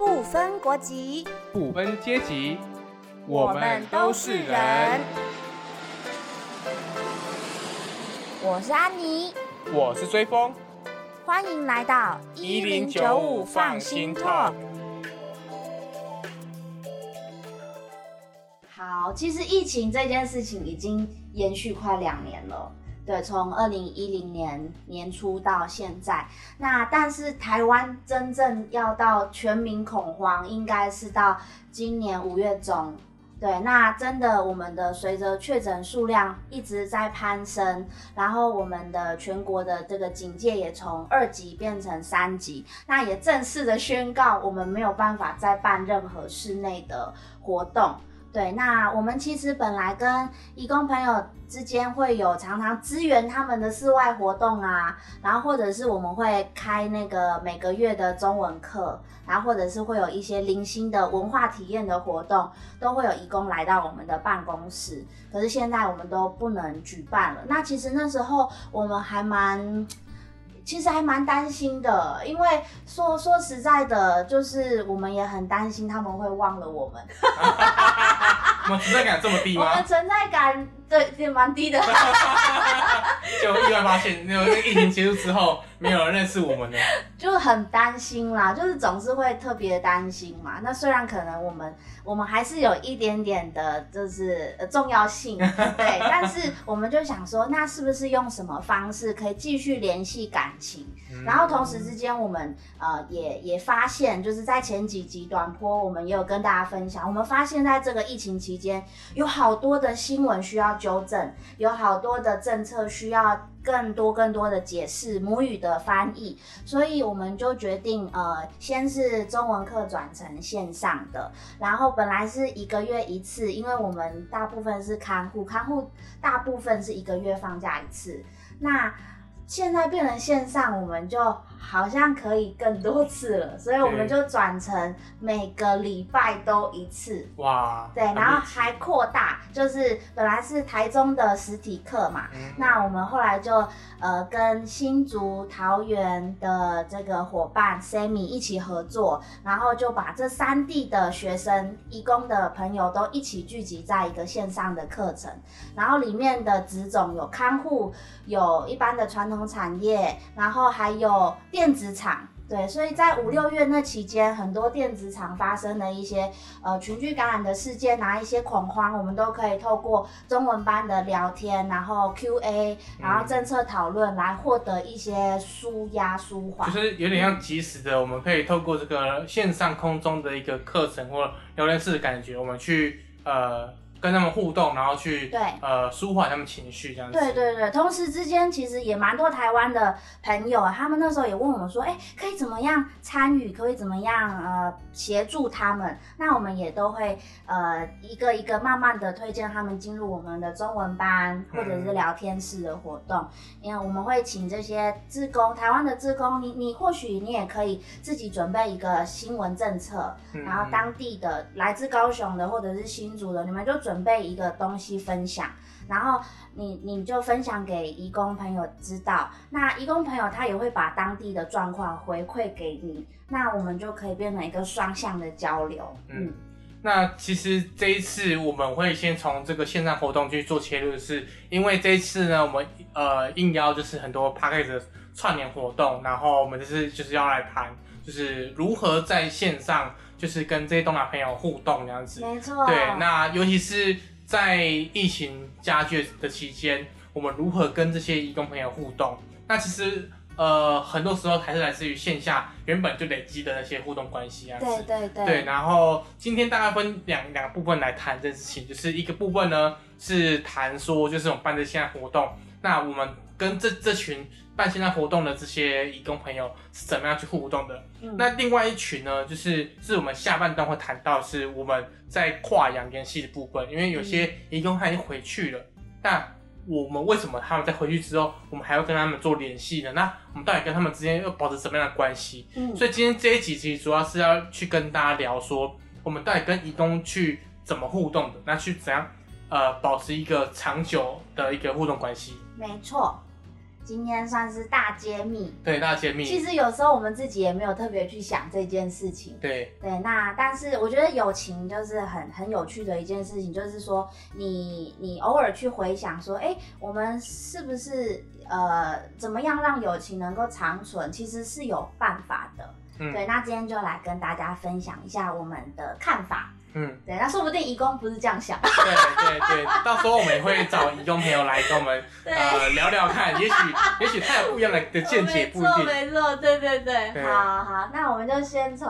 不分国籍，不分阶级，我们都是人。我是安妮，我是追风，欢迎来到一零九五放心 talk。好，其实疫情这件事情已经延续快两年了。对，从二零一零年年初到现在，那但是台湾真正要到全民恐慌，应该是到今年五月中。对，那真的我们的随着确诊数量一直在攀升，然后我们的全国的这个警戒也从二级变成三级，那也正式的宣告我们没有办法再办任何室内的活动。对，那我们其实本来跟义工朋友之间会有常常支援他们的室外活动啊，然后或者是我们会开那个每个月的中文课，然后或者是会有一些零星的文化体验的活动，都会有义工来到我们的办公室。可是现在我们都不能举办了。那其实那时候我们还蛮。其实还蛮担心的，因为说说实在的，就是我们也很担心他们会忘了我们。我们存在感这么低吗？我们存在感对也蛮低的。就意外发现，那个疫情结束之后，没有人认识我们了，就很担心啦，就是总是会特别担心嘛。那虽然可能我们我们还是有一点点的，就是重要性，对，但是我们就想说，那是不是用什么方式可以继续联系感情？然后同时之间，我们呃也也发现，就是在前几集短波，我们也有跟大家分享，我们发现在这个疫情期间，有好多的新闻需要纠正，有好多的政策需要更多更多的解释，母语的翻译，所以我们就决定呃，先是中文课转成线上的，然后本来是一个月一次，因为我们大部分是看护，看护大部分是一个月放假一次，那。现在变成线上，我们就好像可以更多次了，所以我们就转成每个礼拜都一次。哇！对，然后还扩大，就是本来是台中的实体课嘛，那我们后来就呃跟新竹、桃园的这个伙伴 Sammy 一起合作，然后就把这三地的学生、义工的朋友都一起聚集在一个线上的课程，然后里面的职种有看护，有一般的传统。产业，然后还有电子厂，对，所以在五六月那期间，很多电子厂发生的一些呃群聚感染的事件，拿一些恐慌，我们都可以透过中文班的聊天，然后 Q&A，然后政策讨论来获得一些舒压舒缓，就是有点像及时的，我们可以透过这个线上空中的一个课程或聊天室的感觉，我们去呃。跟他们互动，然后去对呃舒缓他们情绪这样子。对对对，同时之间其实也蛮多台湾的朋友，他们那时候也问我们说，哎，可以怎么样参与，可以怎么样呃协助他们？那我们也都会呃一个一个慢慢的推荐他们进入我们的中文班或者是聊天室的活动。因为我们会请这些志工，台湾的志工，你你或许你也可以自己准备一个新闻政策，然后当地的来自高雄的或者是新竹的，你们就准。准备一个东西分享，然后你你就分享给义工朋友知道，那义工朋友他也会把当地的状况回馈给你，那我们就可以变成一个双向的交流。嗯，那其实这一次我们会先从这个线上活动去做切入，是因为这一次呢，我们呃应邀就是很多 p a c k a g e 的串联活动，然后我们就是就是要来谈，就是如何在线上。就是跟这些东南朋友互动这样子，没错。对，那尤其是在疫情加剧的期间，我们如何跟这些义工朋友互动？那其实呃，很多时候还是来自于线下原本就累积的那些互动关系啊。对对对。对，然后今天大概分两两个部分来谈这件事情，就是一个部分呢是谈说，就是我们办这线下活动，那我们跟这这群。办线上活动的这些义工朋友是怎么样去互动的？那另外一群呢，就是是我们下半段会谈到，是我们在跨洋联系的部分。因为有些义工他已经回去了，但我们为什么他们在回去之后，我们还要跟他们做联系呢？那我们到底跟他们之间又保持什么样的关系？嗯，所以今天这一集其实主要是要去跟大家聊说，我们到底跟义工去怎么互动的？那去怎样呃保持一个长久的一个互动关系？没错。今天算是大揭秘。对，大揭秘。其实有时候我们自己也没有特别去想这件事情。对对，那但是我觉得友情就是很很有趣的一件事情，就是说你你偶尔去回想说，哎，我们是不是呃怎么样让友情能够长存？其实是有办法的。嗯，对，那今天就来跟大家分享一下我们的看法。嗯，对，那说不定义工不是这样想。对对对，到时候我们也会找义工朋友来跟我们 呃聊聊看，也许也许他有不一样的的见解，不一定。没错，对对对。好好，那我们就先从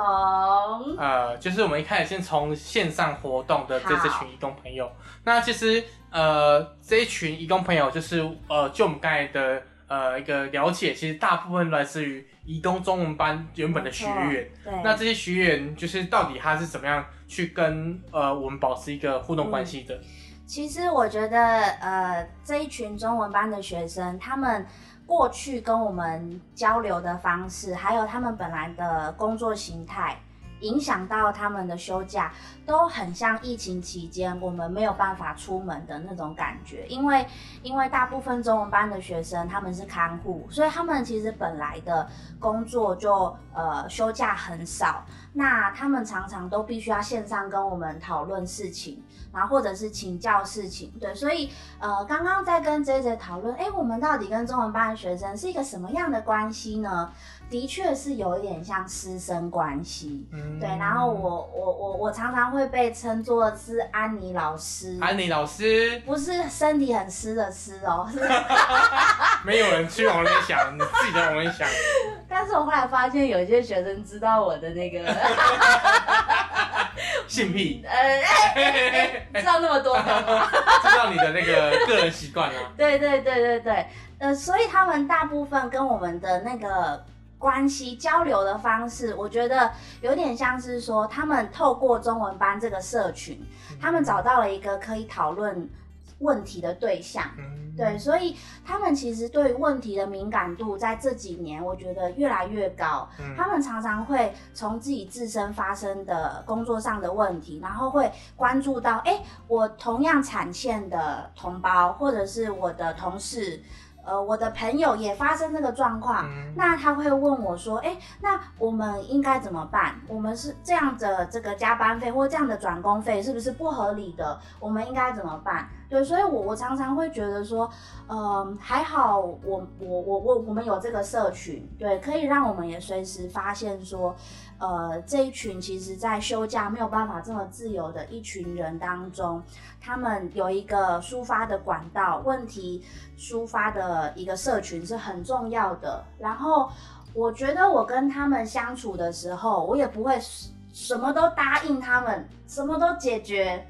呃，就是我们一开始先从线上活动的这这群义工朋友。那其实呃这一群义工朋友就是呃就我们刚才的呃一个了解，其实大部分来自于移工中文班原本的学员。对。那这些学员就是到底他是怎么样？去跟呃我们保持一个互动关系的。其实我觉得呃这一群中文班的学生，他们过去跟我们交流的方式，还有他们本来的工作形态。影响到他们的休假，都很像疫情期间我们没有办法出门的那种感觉。因为，因为大部分中文班的学生他们是看护，所以他们其实本来的工作就呃休假很少。那他们常常都必须要线上跟我们讨论事情，然后或者是请教事情。对，所以呃刚刚在跟 J J 讨论，哎，我们到底跟中文班的学生是一个什么样的关系呢？的确是有一点像师生关系，对。然后我我我我常常会被称作是安妮老师。安妮老师不是身体很湿的湿哦，没有人去往那想，你自己在往那想。但是我后来发现有些学生知道我的那个 性癖，呃，知道那么多，知道你的那个个人习惯了。对对对对对，呃，所以他们大部分跟我们的那个。关系交流的方式，我觉得有点像是说，他们透过中文班这个社群，他们找到了一个可以讨论问题的对象。对，所以他们其实对问题的敏感度在这几年，我觉得越来越高。他们常常会从自己自身发生的工作上的问题，然后会关注到，哎，我同样产线的同胞，或者是我的同事。呃，我的朋友也发生这个状况，那他会问我说：“哎，那我们应该怎么办？我们是这样的这个加班费或这样的转工费是不是不合理的？我们应该怎么办？”对，所以，我我常常会觉得说，嗯，还好，我我我我我们有这个社群，对，可以让我们也随时发现说，呃，这一群其实在休假没有办法这么自由的一群人当中，他们有一个抒发的管道，问题抒发的一个社群是很重要的。然后，我觉得我跟他们相处的时候，我也不会什么都答应他们，什么都解决。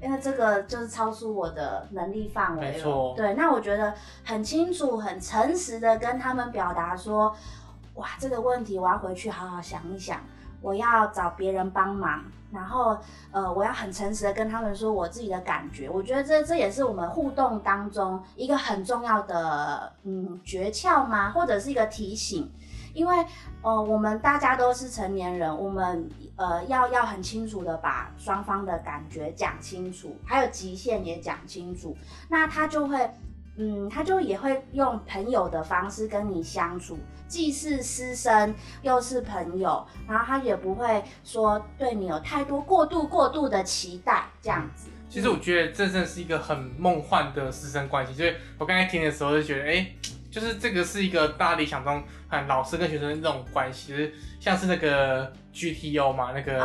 因为这个就是超出我的能力范围了。对，那我觉得很清楚、很诚实的跟他们表达说，哇，这个问题我要回去好好想一想，我要找别人帮忙，然后呃，我要很诚实的跟他们说我自己的感觉。我觉得这这也是我们互动当中一个很重要的嗯诀窍吗？或者是一个提醒。因为，呃，我们大家都是成年人，我们呃要要很清楚的把双方的感觉讲清楚，还有极限也讲清楚。那他就会，嗯，他就也会用朋友的方式跟你相处，既是师生又是朋友，然后他也不会说对你有太多过度过度的期待这样子。其实我觉得这真的是一个很梦幻的师生关系，所以我刚才听的时候就觉得，哎。就是这个是一个大理想中，很老师跟学生这种关系，像是那个 GTO 嘛，那个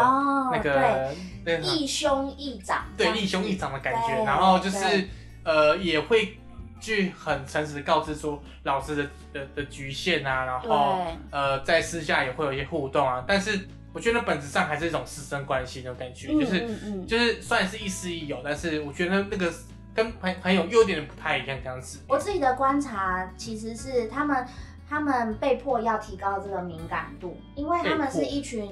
那个义兄义长，对义兄义长的感觉。然后就是呃，也会去很诚实的告知说老师的的的局限啊，然后呃，在私下也会有一些互动啊。但是我觉得本质上还是一种师生关系那种感觉，就是就是虽然是亦师亦友，但是我觉得那个。跟朋朋友有点不太一样这样子。我自己的观察其实是他们他们被迫要提高这个敏感度，因为他们是一群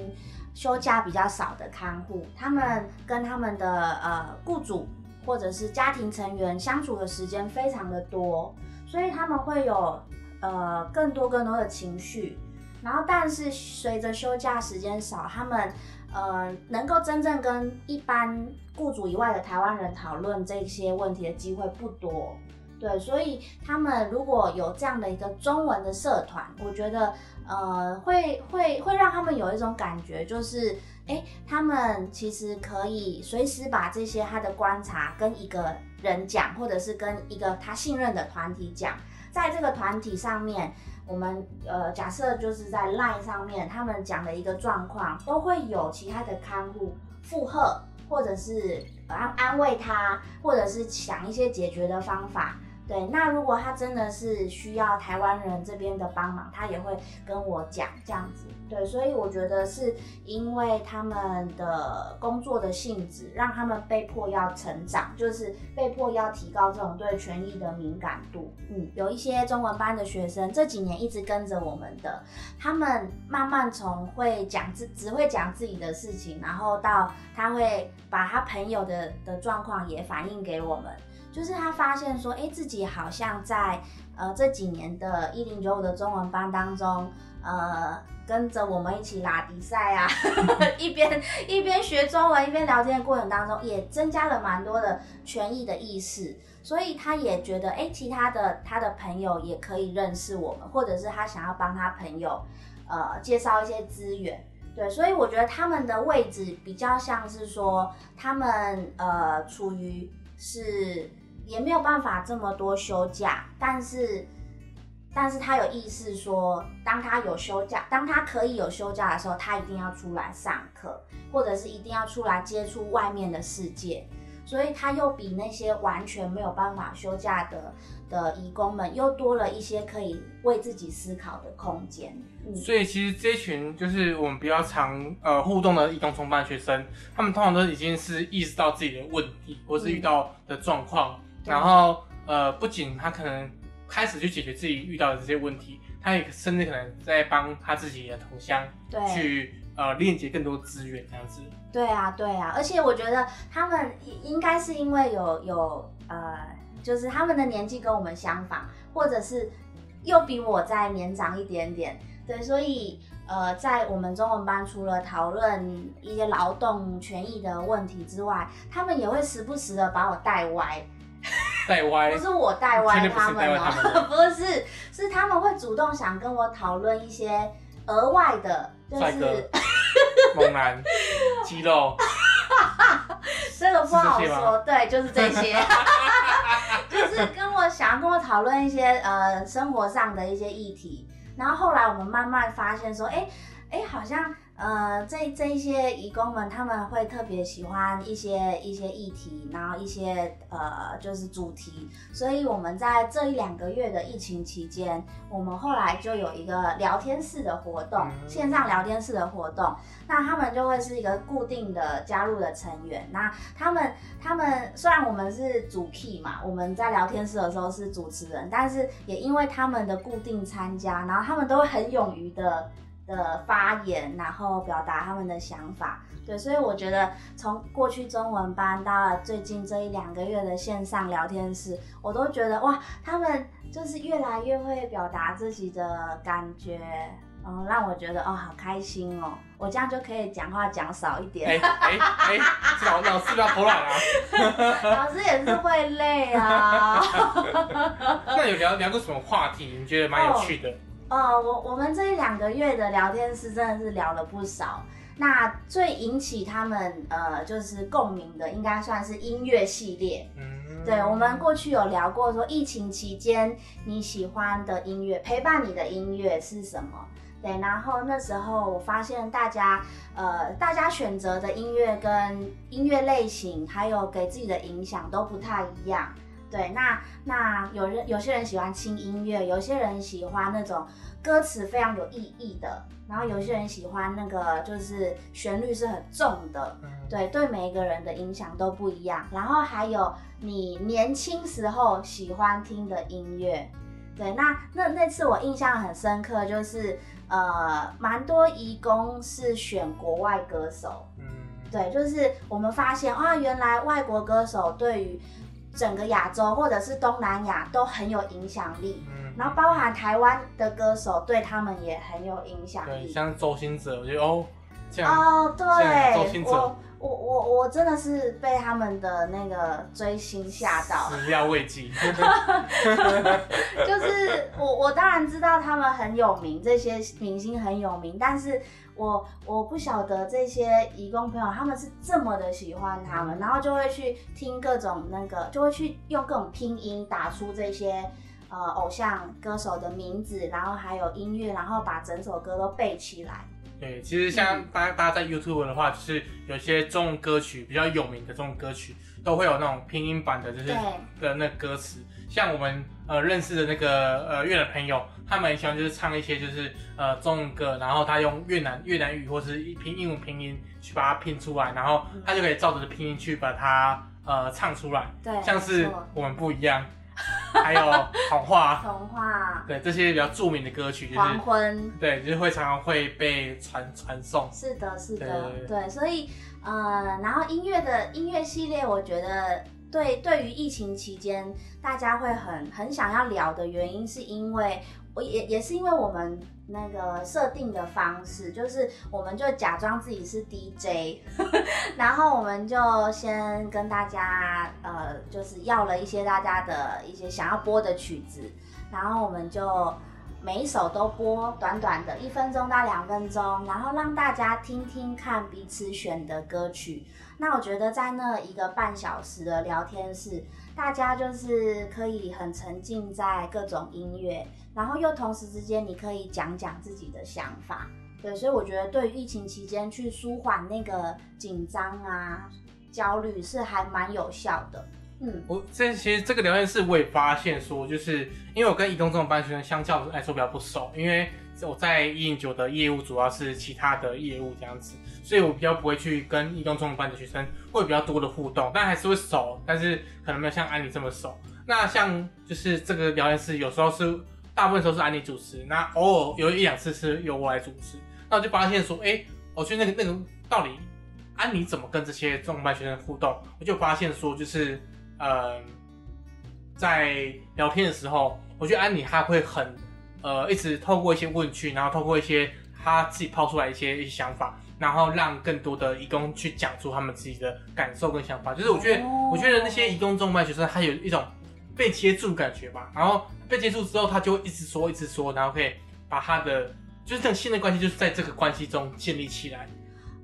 休假比较少的看护，他们跟他们的呃雇主或者是家庭成员相处的时间非常的多，所以他们会有呃更多更多的情绪。然后，但是随着休假时间少，他们。呃，能够真正跟一般雇主以外的台湾人讨论这些问题的机会不多，对，所以他们如果有这样的一个中文的社团，我觉得呃会会会让他们有一种感觉，就是哎，他们其实可以随时把这些他的观察跟一个人讲，或者是跟一个他信任的团体讲，在这个团体上面，我们呃假设就是在 Line 上面，他们讲的一个状况，都会有其他的看护附和，或者是安安慰他，或者是想一些解决的方法。对，那如果他真的是需要台湾人这边的帮忙，他也会跟我讲这样子。对，所以我觉得是因为他们的工作的性质，让他们被迫要成长，就是被迫要提高这种对权益的敏感度。嗯，有一些中文班的学生这几年一直跟着我们的，他们慢慢从会讲自只会讲自己的事情，然后到他会把他朋友的的状况也反映给我们。就是他发现说，哎，自己好像在呃这几年的一零九五的中文班当中，呃，跟着我们一起拉比赛啊，一边一边学中文一边聊天的过程当中，也增加了蛮多的权益的意识，所以他也觉得，哎，其他的他的朋友也可以认识我们，或者是他想要帮他朋友呃介绍一些资源，对，所以我觉得他们的位置比较像是说，他们呃处于是。也没有办法这么多休假，但是，但是他有意识说，当他有休假，当他可以有休假的时候，他一定要出来上课，或者是一定要出来接触外面的世界，所以他又比那些完全没有办法休假的的义工们，又多了一些可以为自己思考的空间。所以其实这群就是我们比较常呃互动的义工同班学生，他们通常都已经是意识到自己的问题，或是遇到的状况。然后，呃，不仅他可能开始去解决自己遇到的这些问题，他也甚至可能在帮他自己的同乡去呃链接更多资源这样子。对啊，对啊，而且我觉得他们应该是因为有有呃，就是他们的年纪跟我们相仿，或者是又比我再年长一点点，对，所以呃，在我们中文班除了讨论一些劳动权益的问题之外，他们也会时不时的把我带歪。带歪。不是我带歪他们哦，不是，是他们会主动想跟我讨论一些额外的，就是猛男。肌肉，这个不好说，对，就是这些，就是跟我想要跟我讨论一些呃生活上的一些议题，然后后来我们慢慢发现说，哎哎，好像。呃，这这一些义工们，他们会特别喜欢一些一些议题，然后一些呃就是主题，所以我们在这一两个月的疫情期间，我们后来就有一个聊天室的活动，线上聊天室的活动，那他们就会是一个固定的加入的成员，那他们他们虽然我们是主 key 嘛，我们在聊天室的时候是主持人，但是也因为他们的固定参加，然后他们都会很勇于的。的发言，然后表达他们的想法，对，所以我觉得从过去中文班到最近这一两个月的线上聊天室，我都觉得哇，他们就是越来越会表达自己的感觉，嗯，让我觉得哦，好开心哦，我这样就可以讲话讲少一点。哎哎哎，老老师不要偷懒啊！老师也是会累啊。那有聊聊过什么话题？你觉得蛮有趣的？哦，我我们这一两个月的聊天是真的是聊了不少。那最引起他们呃就是共鸣的，应该算是音乐系列。嗯，对，我们过去有聊过，说疫情期间你喜欢的音乐，陪伴你的音乐是什么？对，然后那时候我发现大家呃大家选择的音乐跟音乐类型，还有给自己的影响都不太一样。对，那那有人有些人喜欢轻音乐，有些人喜欢那种歌词非常有意义的，然后有些人喜欢那个就是旋律是很重的，对，对每一个人的影响都不一样。然后还有你年轻时候喜欢听的音乐，对，那那那次我印象很深刻，就是呃，蛮多义工是选国外歌手，嗯，对，就是我们发现啊，原来外国歌手对于整个亚洲或者是东南亚都很有影响力，嗯，然后包含台湾的歌手对他们也很有影响力，像周星哲，我觉得哦，哦，对，周星哲，我我我我真的是被他们的那个追星吓到，始料未及。就是我我当然知道他们很有名，这些明星很有名，但是我我不晓得这些义工朋友他们是这么的喜欢他们，然后就会去听各种那个，就会去用各种拼音打出这些呃偶像歌手的名字，然后还有音乐，然后把整首歌都背起来。对，其实像大家大家在 YouTube 的话，就是有些中文歌曲比较有名的中文歌曲，都会有那种拼音版的，就是的那歌词。像我们呃认识的那个呃越南朋友，他们很喜欢就是唱一些就是呃中文歌，然后他用越南越南语或是拼英文拼音去把它拼出来，然后他就可以照着拼音去把它呃唱出来。对，像是我们不一样，还有童话，童话、对这些比较著名的歌曲，就是黄昏。对，就是会常常会被传传送。是的，是的，对，所以呃，然后音乐的音乐系列，我觉得对对于疫情期间大家会很很想要聊的原因，是因为我也也是因为我们那个设定的方式，就是我们就假装自己是 DJ，然后我们就先跟大家呃，就是要了一些大家的一些想要播的曲子，然后我们就。每一首都播短短的一分钟到两分钟，然后让大家听听看彼此选的歌曲。那我觉得在那一个半小时的聊天室，大家就是可以很沉浸在各种音乐，然后又同时之间你可以讲讲自己的想法。对，所以我觉得对于疫情期间去舒缓那个紧张啊、焦虑是还蛮有效的。嗯，我这其实这个聊天室我也发现说，就是因为我跟移动这种班学生相较来说比较不熟，因为我在一零九的业务主要是其他的业务这样子，所以我比较不会去跟移动这种班的学生会比较多的互动，但还是会熟，但是可能没有像安妮这么熟。那像就是这个聊天室有时候是大部分时候是安妮主持，那偶尔有一两次是由我来主持，那我就发现说，哎、我觉得那个那个到底安妮怎么跟这些中班学生互动，我就发现说就是。呃，在聊天的时候，我觉得安妮她会很呃，一直透过一些问句，然后透过一些她自己抛出来一些一些想法，然后让更多的义工去讲出他们自己的感受跟想法。就是我觉得，哦我觉得那些义工中班学生，他有一种被接住感觉吧。然后被接住之后，他就会一直说，一直说，然后可以把他的就是这种信任关系，就是在这个关系中建立起来。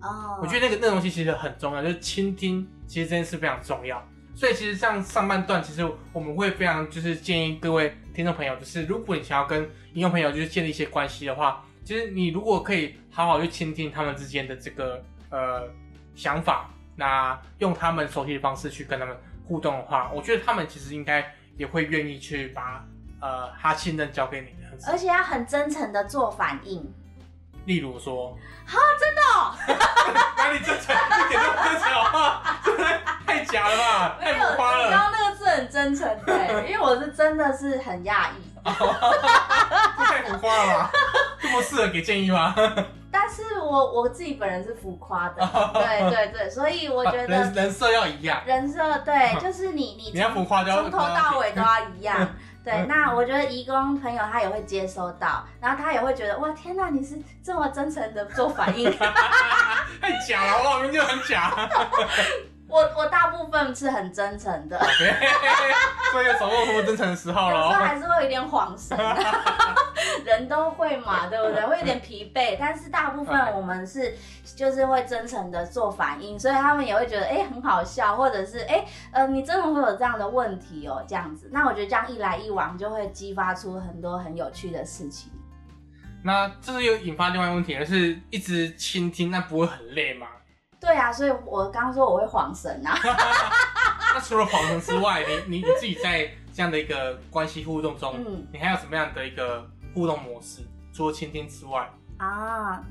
哦，我觉得那个那个东西其实很重要，就是倾听，其实这件事非常重要。所以其实像上半段，其实我们会非常就是建议各位听众朋友，就是如果你想要跟应用朋友就是建立一些关系的话，其实你如果可以好好去倾听他们之间的这个呃想法，那用他们熟悉的方式去跟他们互动的话，我觉得他们其实应该也会愿意去把呃他信任交给你这样子。而且要很真诚的做反应。例如说，啊，真的、哦。哪里真诚？一点都不真诚好不好？真 的太假了吧，太浮夸了。你刚刚那个是很真诚的，因为我是真的是很讶异。太浮夸了吧？这么适合给建议吗？但是我我自己本人是浮夸的，对对对，所以我觉得人设要一样，人设对，就是你你你要浮夸从头到尾都要一样。对，嗯那我觉得义工朋友他也会接收到，然后他也会觉得哇天哪，你是这么真诚的做反应。太假了，我，明明就很假。我我大部分是很真诚的，所以有手握多真诚的时候有时候。还是会有点晃神，人都会嘛，对不对？会有点疲惫，但是大部分我们是就是会真诚的做反应，所以他们也会觉得哎、很好笑，或者是哎、呃你真的会有这样的问题哦这样子。那我觉得这样一来一往就会激发出很多很有趣的事情。那这是又引发另外一个问题，而是一直倾听，那不会很累吗？对啊，所以我刚刚说我会晃神啊。那除了晃神之外，你你你自己在这样的一个关系互动中，嗯你还有什么样的一个互动模式？除了倾听之外，啊，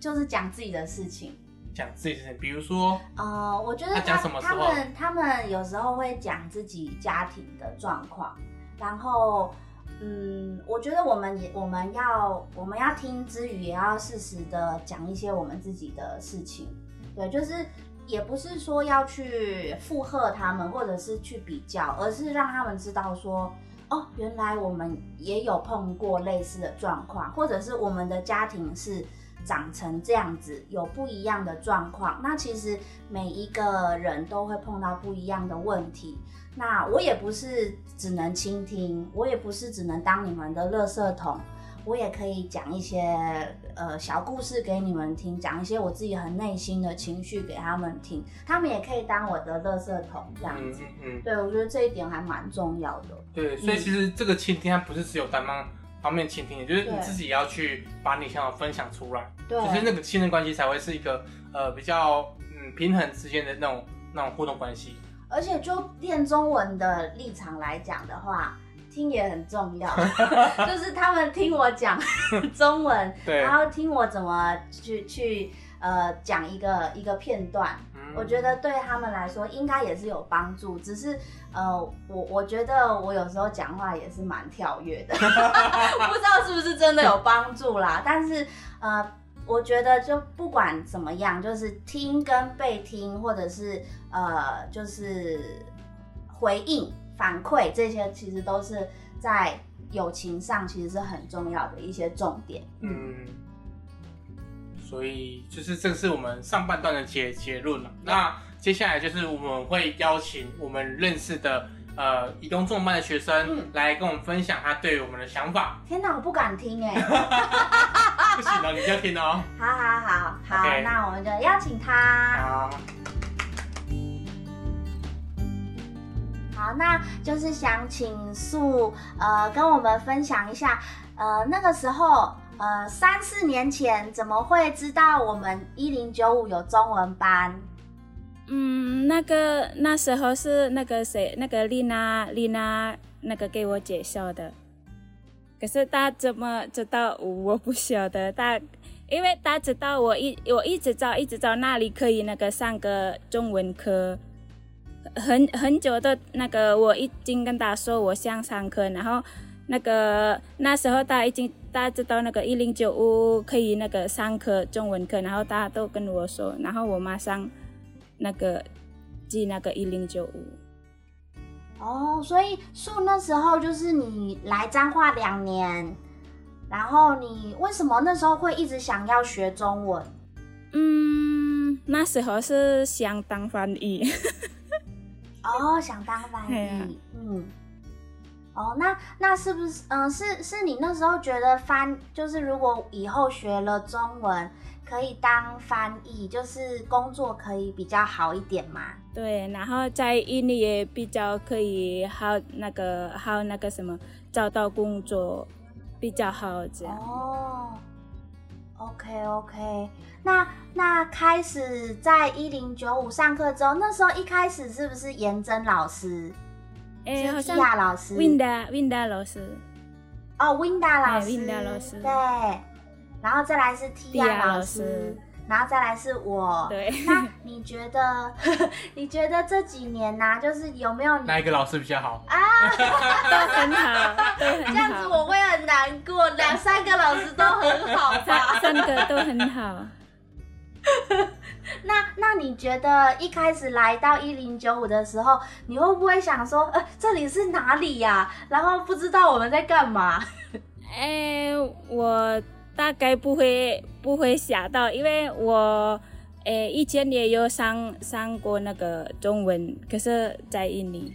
就是讲自己的事情。讲自己的事情，比如说，呃，我觉得他他讲什么时候他们他们有时候会讲自己家庭的状况，然后嗯，我觉得我们也我们要我们要听之余，也要适时的讲一些我们自己的事情。对，就是也不是说要去附和他们，或者是去比较，而是让他们知道说。哦，原来我们也有碰过类似的状况，或者是我们的家庭是长成这样子，有不一样的状况。那其实每一个人都会碰到不一样的问题。那我也不是只能倾听，我也不是只能当你们的垃圾桶，我也可以讲一些呃小故事给你们听，讲一些我自己很内心的情绪给他们听，他们也可以当我的垃圾桶这样子。嗯嗯，对，我觉得这一点还蛮重要的。对，所以其实这个倾听它不是只有单方方面倾听，也就是你自己也要去把你想要分享出来，对，就是那个信任关系才会是一个呃比较嗯平衡之间的那种那种互动关系。而且就练中文的立场来讲的话，听也很重要，就是他们听我讲 中文，然后听我怎么去去呃讲一个一个片段，嗯我觉得对他们来说应该也是有帮助。只是呃，我我觉得我有时候讲话也是蛮跳跃的，不知道是不是真的有帮助啦。但是呃，我觉得就不管怎么样，就是听跟被听，或者是呃，就是回应反馈这些，其实都是在友情上其实是很重要的一些重点。嗯，所以就是这个是我们上半段的结结论了。那接下来就是我们会邀请我们认识的呃移动中文班的学生嗯来跟我们分享他对我们的想法。天哪，我不敢听哎、不行了，你就听哦。好好好好那我们就邀请他。好，好，那就是想请素呃跟我们分享一下，呃那个时候呃三四年前怎么会知道我们一零九五有中文班？嗯，那个那时候是那个谁，那个丽娜，丽娜那个给我介绍的。可是她怎么知道我不晓得，她因为她知道我一我一直找一直找那里可以那个上个中文课，很很久的那个我已经跟他说我想上课，然后那个那时候他已经大家知道那个一零九五可以那个上课中文课，然后大家都跟我说，然后我马上。那个记那个一零九五。哦，所以树那时候就是你来彰化两年，然后你为什么那时候会一直想要学中文？嗯，那时候是想当翻译。哦，想当翻译，嗯。哦，那那是不是，嗯、是是你那时候觉得翻，就是如果以后学了中文，可以当翻译，就是工作可以比较好一点嘛？对，然后在印尼也比较可以好那个好那个什么找到工作比较好这样。哦，OK OK，那那开始在一零九五上课之后，那时候一开始是不是颜真老师？哎，好像亚老师。Winda Winda 老师，哦，Winda 老师、哎，Winda 老师。对，然后再来是 Tia 亚老师，然后再来是我。对，那你觉得，你觉得这几年呢、就是有没有你哪一个老师比较好？啊？都很好，都很好。这样子我会很难过，两三个老师都很好三吧？三个都很好。那那你觉得一开始来到一零九五的时候，你会不会想说，呃，这里是哪里呀、然后不知道我们在干嘛？哎，我大概不会不会想到，因为我诶以前也有上上过那个中文，可是在印尼，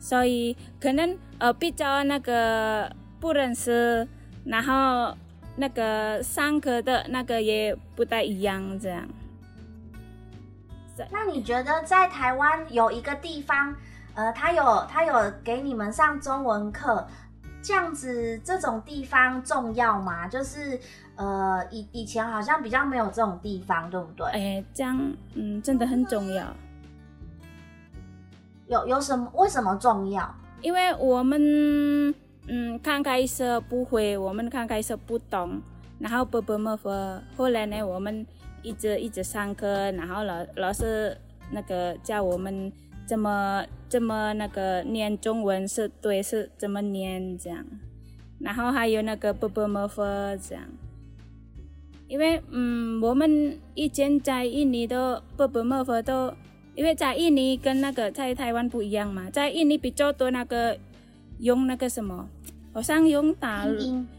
所以可能呃比较那个不认识，然后那个上课的那个也不太一样，这样。那你觉得在台湾有一个地方，呃，他有他有给你们上中文课，这样子这种地方重要吗？就是呃以以前好像比较没有这种地方，对不对？哎，这样嗯真的很重要。有有什么为什么重要？因为我们嗯刚开始不会，我们刚开始不懂，然后不不么不，后来呢我们一直一直上课，然后老老师那个教我们怎么怎么那个念中文是对是怎么念这样，然后还有那个不不么不这样。因为嗯，我们以前在印尼的不不么不都因为在印尼跟那个在台湾不一样嘛，在印尼比较多那个用那个什么，好像用打，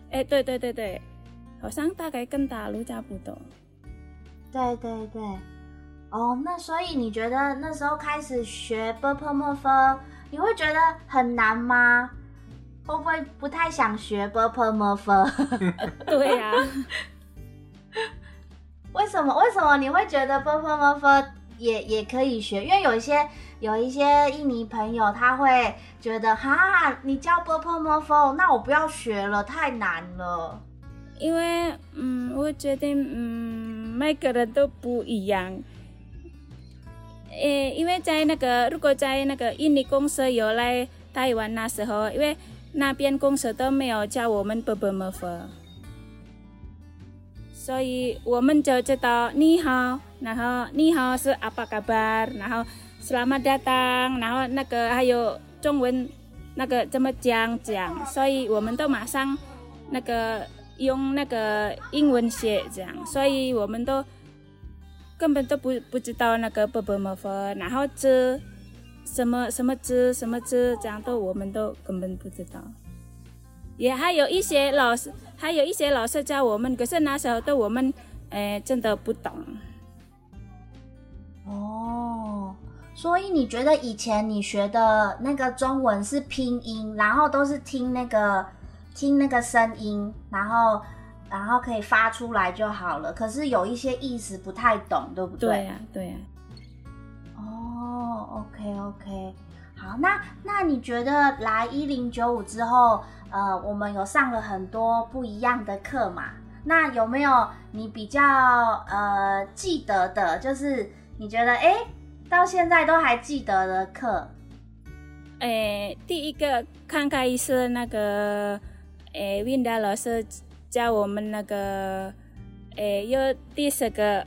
哎，对对对对，好像大概跟大陆差不多。对对对，哦，那所以你觉得那时候开始学 b p m f，你会觉得很难吗？会不会不太想学 b p m f？对呀、为什么？为什么你会觉得 b p m f 也也可以学？因为有一些有一些印尼朋友他会觉得，哈，你教 b p m f，那我不要学了，太难了。因为嗯，我觉得嗯，每个人都不一样。诶，因为在那个如果在那个印尼公司有来台湾那时候，因为那边公司都没有教我们 b b m f，所以我们就知道你好，然后你好是 apa kabar，然后 selamat datang，然后那个还有中文那个怎么讲讲，所以我们都马上那个用那个英文写讲，所以我们都根本都不不知道那个 b b m f，然后字什么什么字什么字这样都我们都根本不知道。也还有一些老师，还有一些老师教我们，可是那时候的我们，诶、真的不懂。哦，所以你觉得以前你学的那个中文是拼音，然后都是听那个听那个声音，然后然后可以发出来就好了。可是有一些意思不太懂，对不对呀、对呀、哦，OK OK，好，那那你觉得来一零九五之后，呃，我们有上了很多不一样的课嘛？那有没有你比较呃记得的，就是你觉得哎，到现在都还记得的课？诶、第一个刚开始那个，诶，Winda 老师教我们那个，诶，又第十个，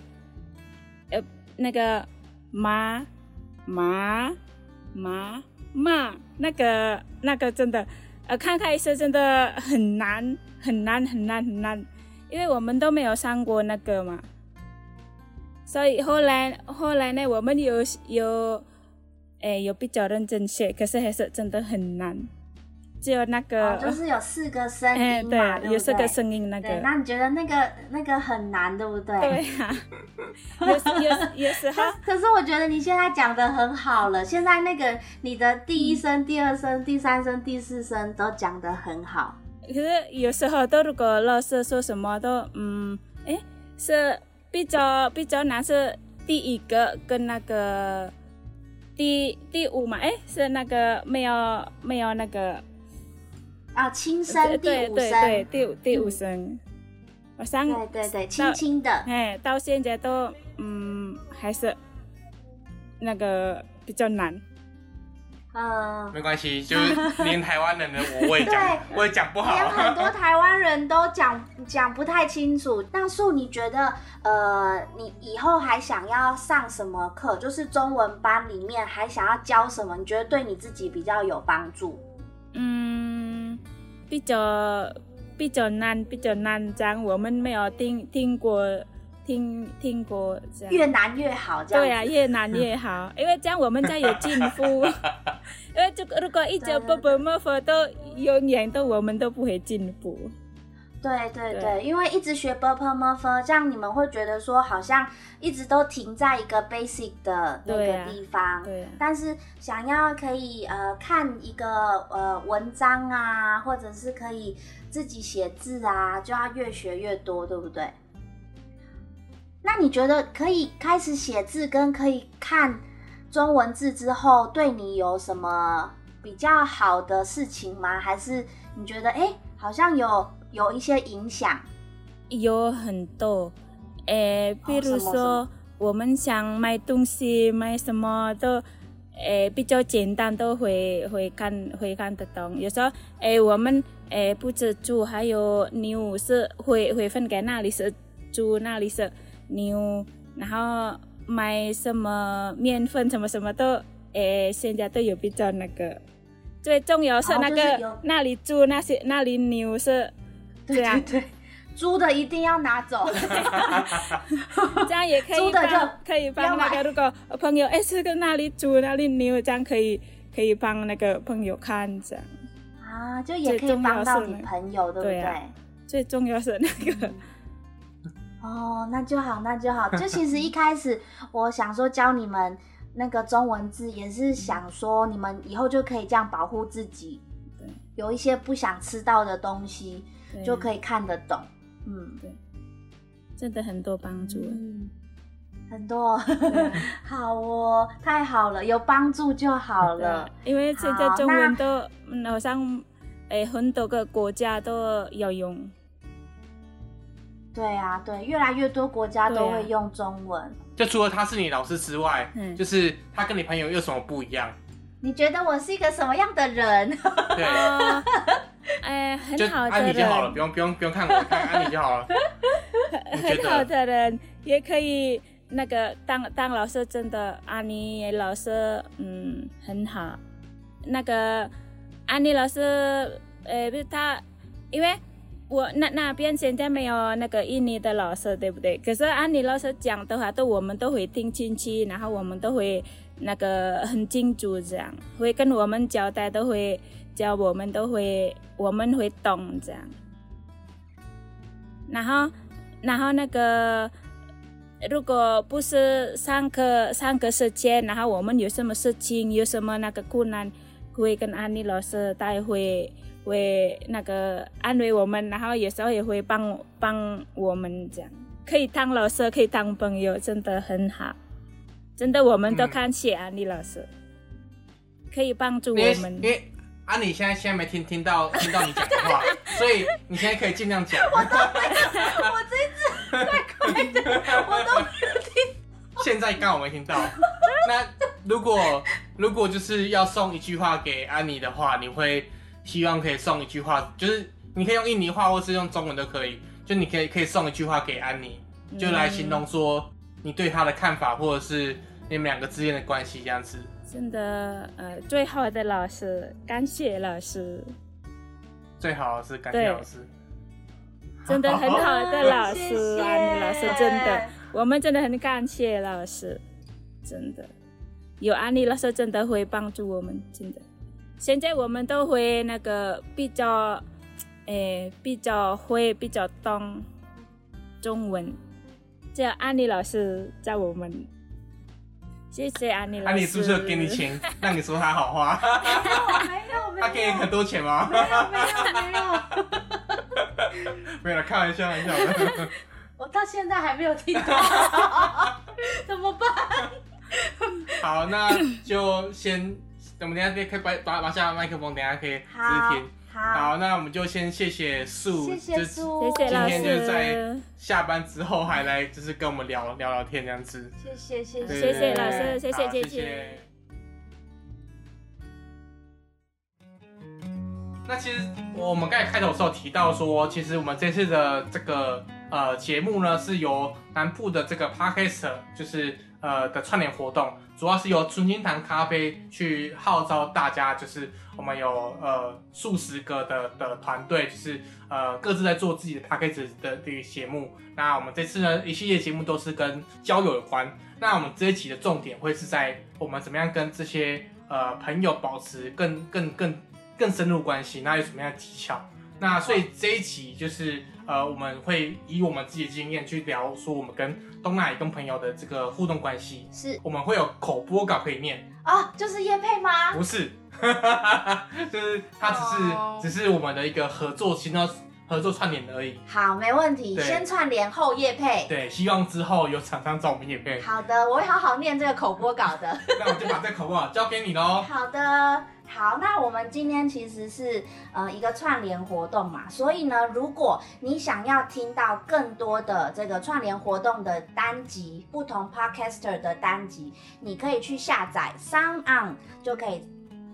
呃，那个马马马马，那个那个真的，呃，刚开始真的很难很难很难很难，因为我们都没有上过那个嘛，所以后来后来呢，我们有有。哎，有比较认真学，可是还是真的很难。只有那个，哦，就是有四个声哎，音嘛，有四个声音那，个，那你觉得那个那个很难，对不对？对 呀、有时有有时候，可是我觉得你现在讲的很好了，现在那个你的第一声、第二声、第三声、第四声都讲的很好。可是有时候都如果老师说什么都，嗯，诶，是比较比较难是第一个跟那个第第五嘛，诶，是那个没有没有那个啊，轻声第对对五声，对第五第五声，好像对对对，轻轻的。哎，到现在都嗯还是那个比较难。嗯，没关系，就是连台湾人的我我也讲，我也讲不好连。很多台湾人都讲讲不太清楚。大树，你觉得呃，你以后还想要上什么课？就是中文班里面还想要教什么？你觉得对你自己比较有帮助？嗯，比较比较难，比较难讲，我们没有听听过，听听过这样。越难越好，这样。对呀、越难越好，因为这样我们才有进步。因为这个如果一直不不么佛都永远都我们都不会进步。对对对，因为一直学 b p m f，这样你们会觉得说好像一直都停在一个 basic 的那个地方。对呀、但是想要可以呃看一个呃文章啊，或者是可以自己写字啊，就要越学越多，对不对？那你觉得可以开始写字跟可以看中文字之后，对你有什么比较好的事情吗？还是你觉得哎，诶好像有有一些影响？有很多，诶，比如说我们想买东西，买什么都，诶，比较简单，都会会看会看得懂。有时候，诶，我们诶不止猪，还有牛是会会分给那里是猪，那里是牛，然后买什么面粉什么什么都，诶，现在都有比较那个。最重要是哦那个、就是那里猪，那些那里牛是 对这样对对，猪的一定要拿走。这样也可以租的就可以帮买个如果朋友哎这个那里租那里牛，这样可以可以帮那个朋友看这样。啊，就也可以帮到你朋友，对不对？最重要是那个。哦，那就好，那就好。就其实一开始我想说教你们那个中文字，也是想说你们以后就可以这样保护自己，对，有一些不想吃到的东西对就可以看得懂。嗯对，真的很多帮助。嗯，很多对 好哦，太好了，有帮助就好了。因为现在中文都嗯好像诶很多个国家都要用。对啊，对，越来越多国家都会用中文。就除了他是你老师之外，嗯就是他跟你朋友有什么不一样？你觉得我是一个什么样的人？对，哦，哎，很好的安妮就好了，不，用不用不用看我，看安妮就好了。很好的人也可以那个当当老师，真的安妮老师嗯很好。那个安妮老师，呃，不是他，因为我那那边现在没有那个印尼的老师，对不对？可是安妮老师讲的话，都我们都会听进去，然后我们都会那个很清楚，这样会跟我们交代，都会教我们，都会我们会懂这样。然后，然后那个，如果不是上课上课时间，然后我们有什么事情，有什么那个困难，会跟安妮老师，他也会会那个安慰我们，然后有时候也会帮帮我们这样，可以当老师，可以当朋友，真的很好，真的我们都嗯感谢安妮老师，可以帮助我们因。为安妮现在现在没听听到 听到你讲的话，所以你现在可以尽量讲。我都没，我这一次怪怪的，我都没有听。现在刚好没听到。那如果如果就是要送一句话给安妮的话，你会希望可以送一句话，就是你可以用印尼话或是用中文都可以，就你可以可以送一句话给安妮，就来形容说你对他的看法，或者是你们两个之间的关系这样子。真的，呃，最好的老师，感谢老师，最好是感谢老师。真的很好的老师，谢安妮老师真的，我们真的很感谢老师，真的，有安妮老师真的会帮助我们，真的。现在我们都会那个比较，诶，比较会比较懂中文，这样安妮老师教我们，谢谢安妮老师。安妮是不是有给你？钱让你说她好话？没有没有，她给你很多钱吗？没有没有没有，没有了，开玩笑，开玩笑。我到现在还没有听到，怎么办？好，那就先，我们等下可以可以把把把下麦克风，等下可以好直听。好，好，那我们就先谢谢素，谢谢今天就是在，下班之后还来就是跟我们聊聊聊天这样子。谢谢谢谢。谢谢老师谢谢好谢谢谢那其实我们刚才开头的时候提到说，其实我们这次的这个呃节目呢，是由南部的这个 Podcast 就是呃的串联活动，主要是由纯金堂咖啡去号召大家，就是我们有呃数十个的的团队，就是呃各自在做自己的 Podcast 的这个节目。那我们这次呢一系列节目都是跟交友有关。那我们这一期的重点会是在我们怎么样跟这些呃朋友保持更更更更深入关系，那有什么样的技巧？那所以这一期就是呃，我们会以我们自己的经验去聊说我们跟东南亚跟朋友的这个互动关系。是我们会有口播稿可以念，啊，就是叶配吗？不是，就是它只是、哦只是我们的一个合作，新的合作串联而已。好，没问题，对先串联后叶配。对，希望之后有厂商找我们也配，好的，我会好好念这个口播稿的。那我就把这个口播稿交给你喽。好的，好，那我们今天其实是呃一个串联活动嘛，所以呢，如果你想要听到更多的这个串联活动的单集，不同 podcaster 的单集，你可以去下载 Sound On 就可以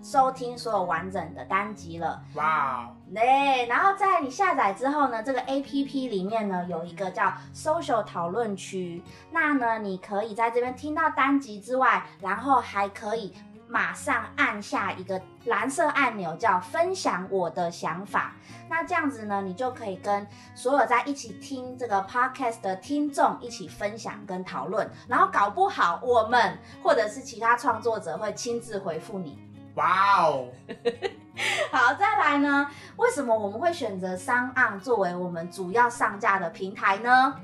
收听所有完整的单集了。哇哦，对，然后在你下载之后呢，这个 A P P 里面呢有一个叫 Social 讨论区，那呢你可以在这边听到单集之外，然后还可以马上按下一个蓝色按钮，叫分享我的想法。那这样子呢，你就可以跟所有在一起听这个 podcast 的听众一起分享跟讨论，然后搞不好我们或者是其他创作者会亲自回复你。哇哦，好，再来呢？为什么我们会选择商岸作为我们主要上架的平台呢？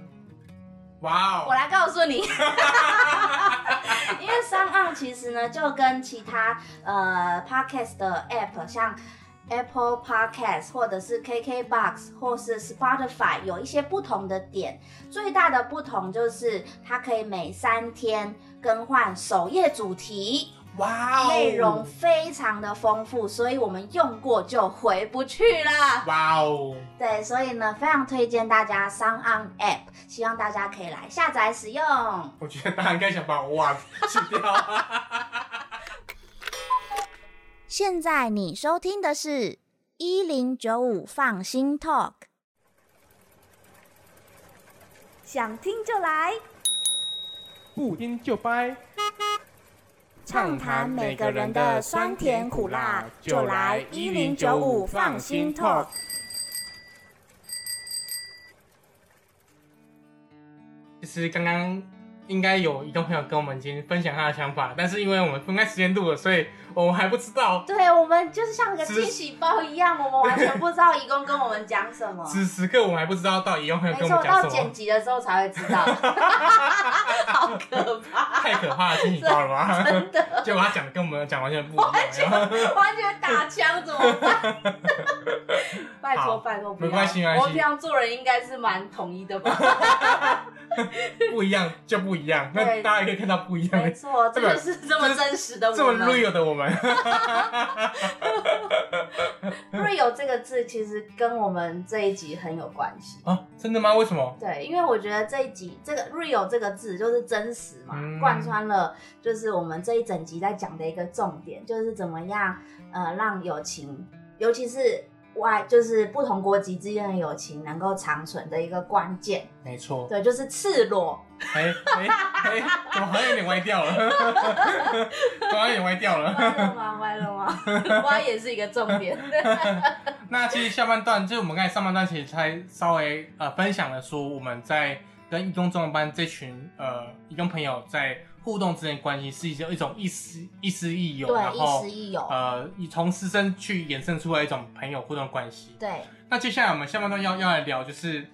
哇哦，我来告诉你，因为商岸其实呢，就跟其他呃 podcast 的 app，像 Apple Podcast 或者是 KKBox 或是 Spotify 有一些不同的点。最大的不同就是它可以每三天更换首页主题。哇哦，内容非常的丰富，所以我们用过就回不去了。哇哦，对，所以呢，非常推荐大家上岸 App，希望大家可以来下载使用。我觉得大家应该想把我哇去掉。现在你收听的是一零九五放心 Talk，想听就来，不听就掰。畅谈每个人的酸甜苦辣，就来一零九五放心 Talk。其实刚刚应该有移动朋友跟我们已经分享他的想法，但是因为我们分开时间度了，所以我们还不知道。对，我们就是像个惊喜包一样，我们完全不知道义工跟我们讲什么。此时刻我们还不知道到底有朋友没错，跟我们讲什么，到剪辑的时候才会知道，好可怕，太可怕的惊喜包了吗？真的，结果他讲跟我们讲完全不一完全样。完全打枪怎么办？拜托拜托，没关系没关系我们平常做人应该是蛮统一的吧？不一样就不一样，那大家也可以看到不一样的，没错，这这个就是这么真实的这么。real 的我们。real 这个字其实跟我们这一集很有关系。啊，真的吗？为什么？对，因为我觉得这一集这个 real 这个字就是真实嘛，嗯贯穿了就是我们这一整集在讲的一个重点，就是怎么样呃让友情，尤其是外就是不同国籍之间的友情能够长存的一个关键。没错。对，就是赤裸。哎哎哎，怎么好像有点歪掉了？怎么好像有点歪掉了？歪了吗？歪了吗？歪也是一个重点。那其实下半段就是我们刚才上半段其实才稍微呃分享了说我们在跟义工中文班这群呃义工朋友在互动之间的关系是一种一种亦师亦师亦友，然对，亦后师亦友。呃以从师生去衍生出来一种朋友互动关系。对，那接下来我们下半段要要来聊就是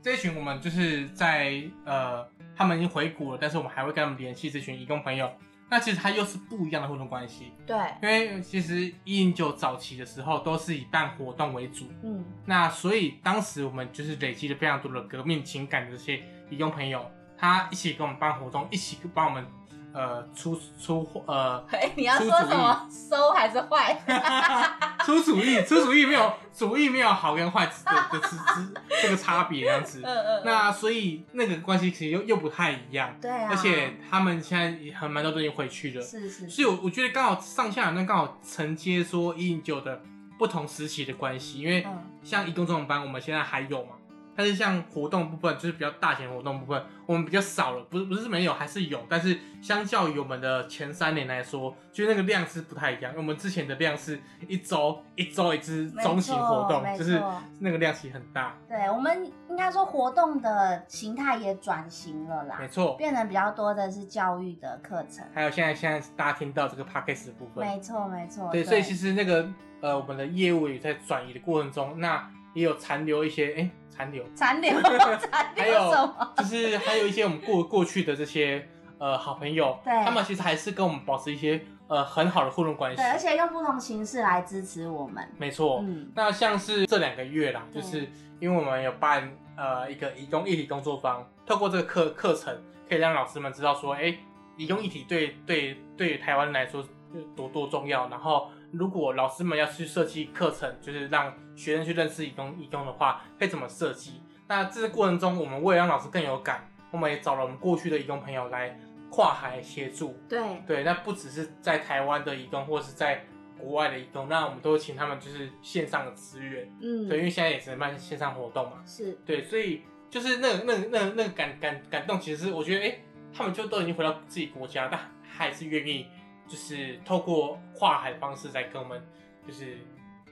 这一群我们就是在呃他们已经回国了，但是我们还会跟他们联系这群义工朋友。那其实它又是不一样的互动关系，对，因为其实一零九早期的时候都是以办活动为主，嗯，那所以当时我们就是累积了非常多的革命情感的这些义工朋友，他一起跟我们办活动，一起帮我们呃出出呃 哎，你要说什么？收还是坏？出主意，出主意没有主意没有好跟坏的的之之这个差别这样子。嗯嗯。那所以那个关系其实又又不太一样，对啊，而且他们现在也很蛮多都已经回去了，是是，所以我我觉得刚好上下两段刚好承接说一零九的不同时期的关系，因为嗯像义工这种班我们现在还有嘛，但是像活动部分就是比较大型活动部分，我们比较少了，不是不是没有，还是有，但是相较于我们的前三年来说，就是那个量是不太一样。我们之前的量是一周一周一次中型活动就是那个量其实很大，对我们应该说活动的形态也转型了啦没，错。变得比较多的是教育的课程。还有现在现在大家听到这个 podcast 的部分，没错没错，对，所以其实那个呃我们的业务也在转移的过程中，那也有残留一些哎残留，残留 残还留有什么？就是还有一些我们过过去的这些呃好朋友，对他们其实还是跟我们保持一些呃很好的互动关系对，。而且用不同形式来支持我们。没错，嗯，那像是这两个月啦，就是因为我们有办呃一个移工议题工作坊，透过这个课课程，可以让老师们知道说，哎，移工议题对对对台湾来说有多多重要。然后，如果老师们要去设计课程，就是让学生去认识移工移工的话，会怎么设计？那这个过程中，我们为了让老师更有感，我们也找了我们过去的移工朋友来跨海协助。对对，那不只是在台湾的移工，或者是在国外的移工，那我们都会请他们就是线上的资源。嗯，对，因为现在也只能办线上活动嘛。是对，所以就是那个、那个、那个、那个感感感动，其实是我觉得，哎、他们就都已经回到自己国家，但还是愿意就是透过跨海的方式在跟我们就是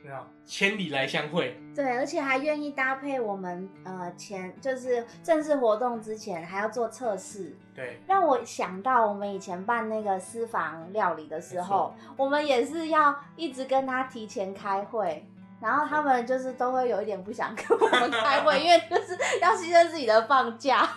那种千里来相会，对，而且还愿意搭配我们呃前就是正式活动之前还要做测试，对，让我想到我们以前办那个私房料理的时候，我们也是要一直跟他提前开会。然后他们就是都会有一点不想跟我们开会，因为就是要牺牲自己的放假，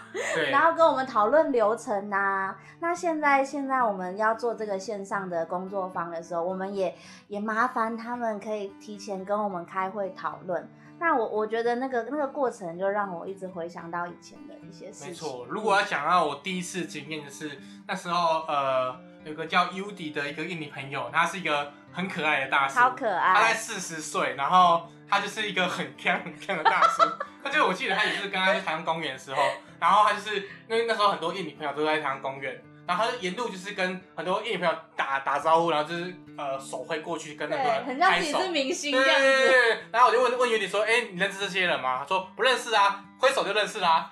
然后跟我们讨论流程呐。那现在现在我们要做这个线上的工作坊的时候，我们也也麻烦他们可以提前跟我们开会讨论。那我我觉得那个那个过程就让我一直回想到以前的一些事情。没错，如果要讲到我第一次经验，就是那时候呃有个叫 Udi 的一个印尼朋友，他是一个很可爱的大叔，超可爱，他在四十岁，然后他就是一个很强很强的大叔。他就我记得他也是刚刚去台湾公园的时候，然后他就是因为那时候很多印尼朋友都在台湾公园。然后他就沿路就是跟很多印尼朋友打打招呼，然后就是呃手挥过去跟那个人很像自己是明星这样子。对对对。然后我就问问尤迪说：“哎，你认识这些人吗？”他说：“不认识啊，挥手就认识啦。”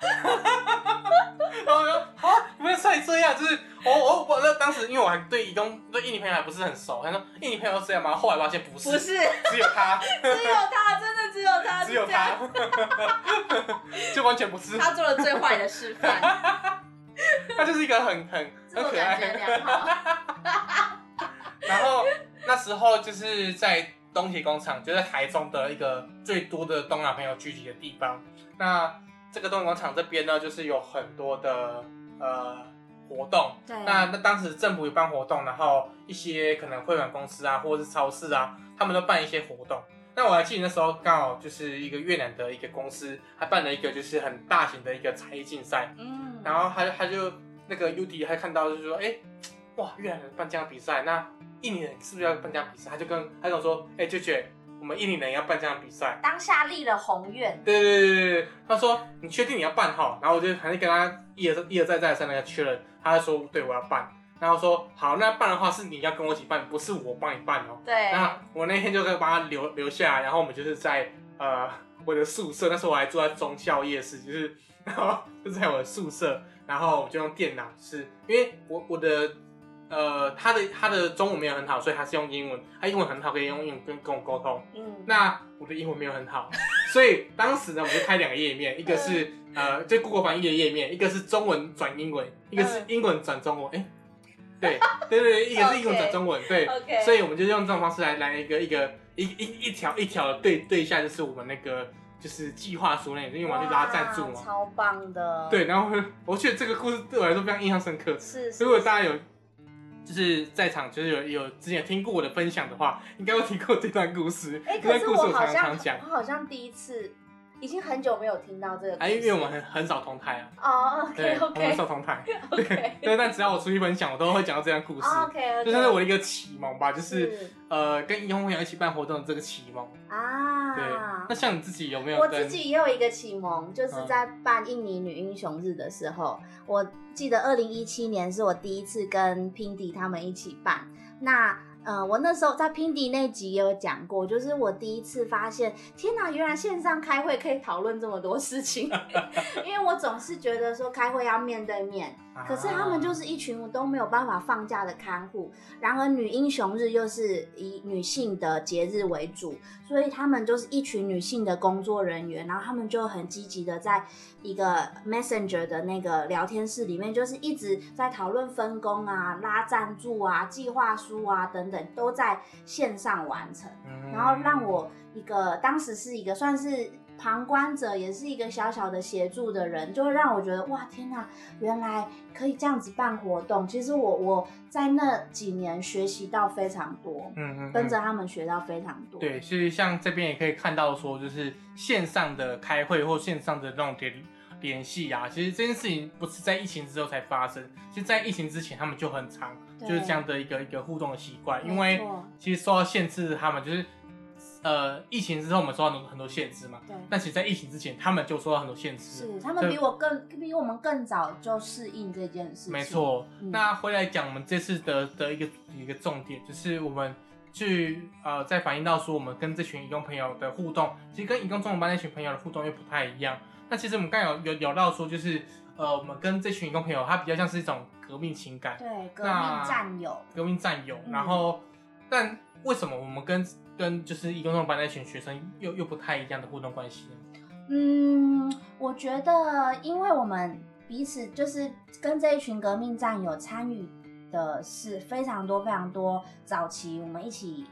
然后我说：“啊，不是像你这样，就是我我我那当时因为我还对移动对印尼朋友还不是很熟，他说印尼朋友是这样吗？后来发现不是，不是，只有他，只有他，真的只有他，只有他，就完全不是。他做了最坏的示范。他就是一个很很很可爱。然后那时候就是在东铁工厂，就在台中的一个最多的东亚朋友聚集的地方。那这个动物广场这边呢，就是有很多的呃活动。对。那那当时政府有办活动，然后一些可能会馆公司啊，或者是超市啊，他们都办一些活动。那我还记得那时候刚好就是一个越南的一个公司，还办了一个就是很大型的一个才艺竞赛。嗯。然后他他就那个 U D 还看到就是说，哎，哇，越南人办这样比赛，那印尼人是不是要办这样比赛？他就跟他跟我说，哎，舅舅，我们印尼人要办这样比赛。当下立了宏愿。对对对对对，他说你确定你要办哈？然后我就还是跟他一而一而再再三那个确认，他就说对我要办。然后说好，那办的话是你要跟我一起办，不是我帮你办哦。对。那我那天就可以把他留留下来，然后我们就是在呃我的宿舍，那时候我还住在中校夜市，就是。然后就在我的宿舍，然后我就用电脑，是因为我我的呃他的他的中文没有很好，所以他是用英文，他英文很好，可以用英文跟跟我沟通。嗯，那我的英文没有很好，所以当时呢，我就开两个页面，一个是呃就 Google 翻译的页面，一个是中文转英文，一个是英文转中文。哎，对 对对，一个是 英文转中文，对，OK 所以我们就用这种方式来来一个一个一一一条一条的对对下，就是我们那个。就是计划书那，因为我去拉赞助嘛，超棒的。对，然后我觉得这个故事对我来说非常印象深刻。是，如果大家有就是在场，就是有有之前听过我的分享的话，应该会听过这段故事。哎，可是我好像我好像第一次。已经很久没有听到这个，哎，因为我们很很少同台啊。哦，OK OK，我们少同台。OK，对，但只要我出去分享，我都会讲到这样故事。OK，就算是我的一个启蒙吧，就是呃，跟易红朋友一起办活动的这个启蒙啊。对，那像你自己有没有？我自己也有一个启蒙，就是在办印尼女英雄日的时候，我记得二零一七年是我第一次跟 Pindy 他们一起办。那嗯，我那时候在拼迪那集也有讲过，就是我第一次发现，天哪，原来线上开会可以讨论这么多事情。因为我总是觉得说开会要面对面，可是他们就是一群都没有办法放假的看护。然而女英雄日又是以女性的节日为主，所以他们就是一群女性的工作人员，然后他们就很积极的在一个 Messenger 的那个聊天室里面，就是一直在讨论分工啊、拉赞助啊、计划书啊等。等都在线上完成，然后让我一个当时是一个算是旁观者，也是一个小小的协助的人，就会让我觉得哇天哪，原来可以这样子办活动。其实我我在那几年学习到非常多，嗯嗯，跟着他们学到非常多。对，所以像这边也可以看到说，就是线上的开会或线上的那种联联系啊，其实这件事情不是在疫情之后才发生，其实在疫情之前他们就很长。就是这样的一个一个互动的习惯，因为其实受到限制，他们就是呃疫情之后我们受到很多很多限制嘛。对。但其实，在疫情之前，他们就受到很多限制。是，他们比我更比我们更早就适应这件事。没错。那回来讲，我们这次的的一个一个重点，就是我们去呃在反映到说，我们跟这群义工朋友的互动，其实跟义工中文班那群朋友的互动又不太一样。那其实我们刚有有聊到说，就是呃我们跟这群义工朋友，他比较像是一种。革命情感，对，革命战友，革命战友。然后，但为什么我们跟跟就是义工班那群学生又又不太一样的互动关系？嗯，我觉得，因为我们彼此就是跟这一群革命战友参与的是非常多非常多早期我们一起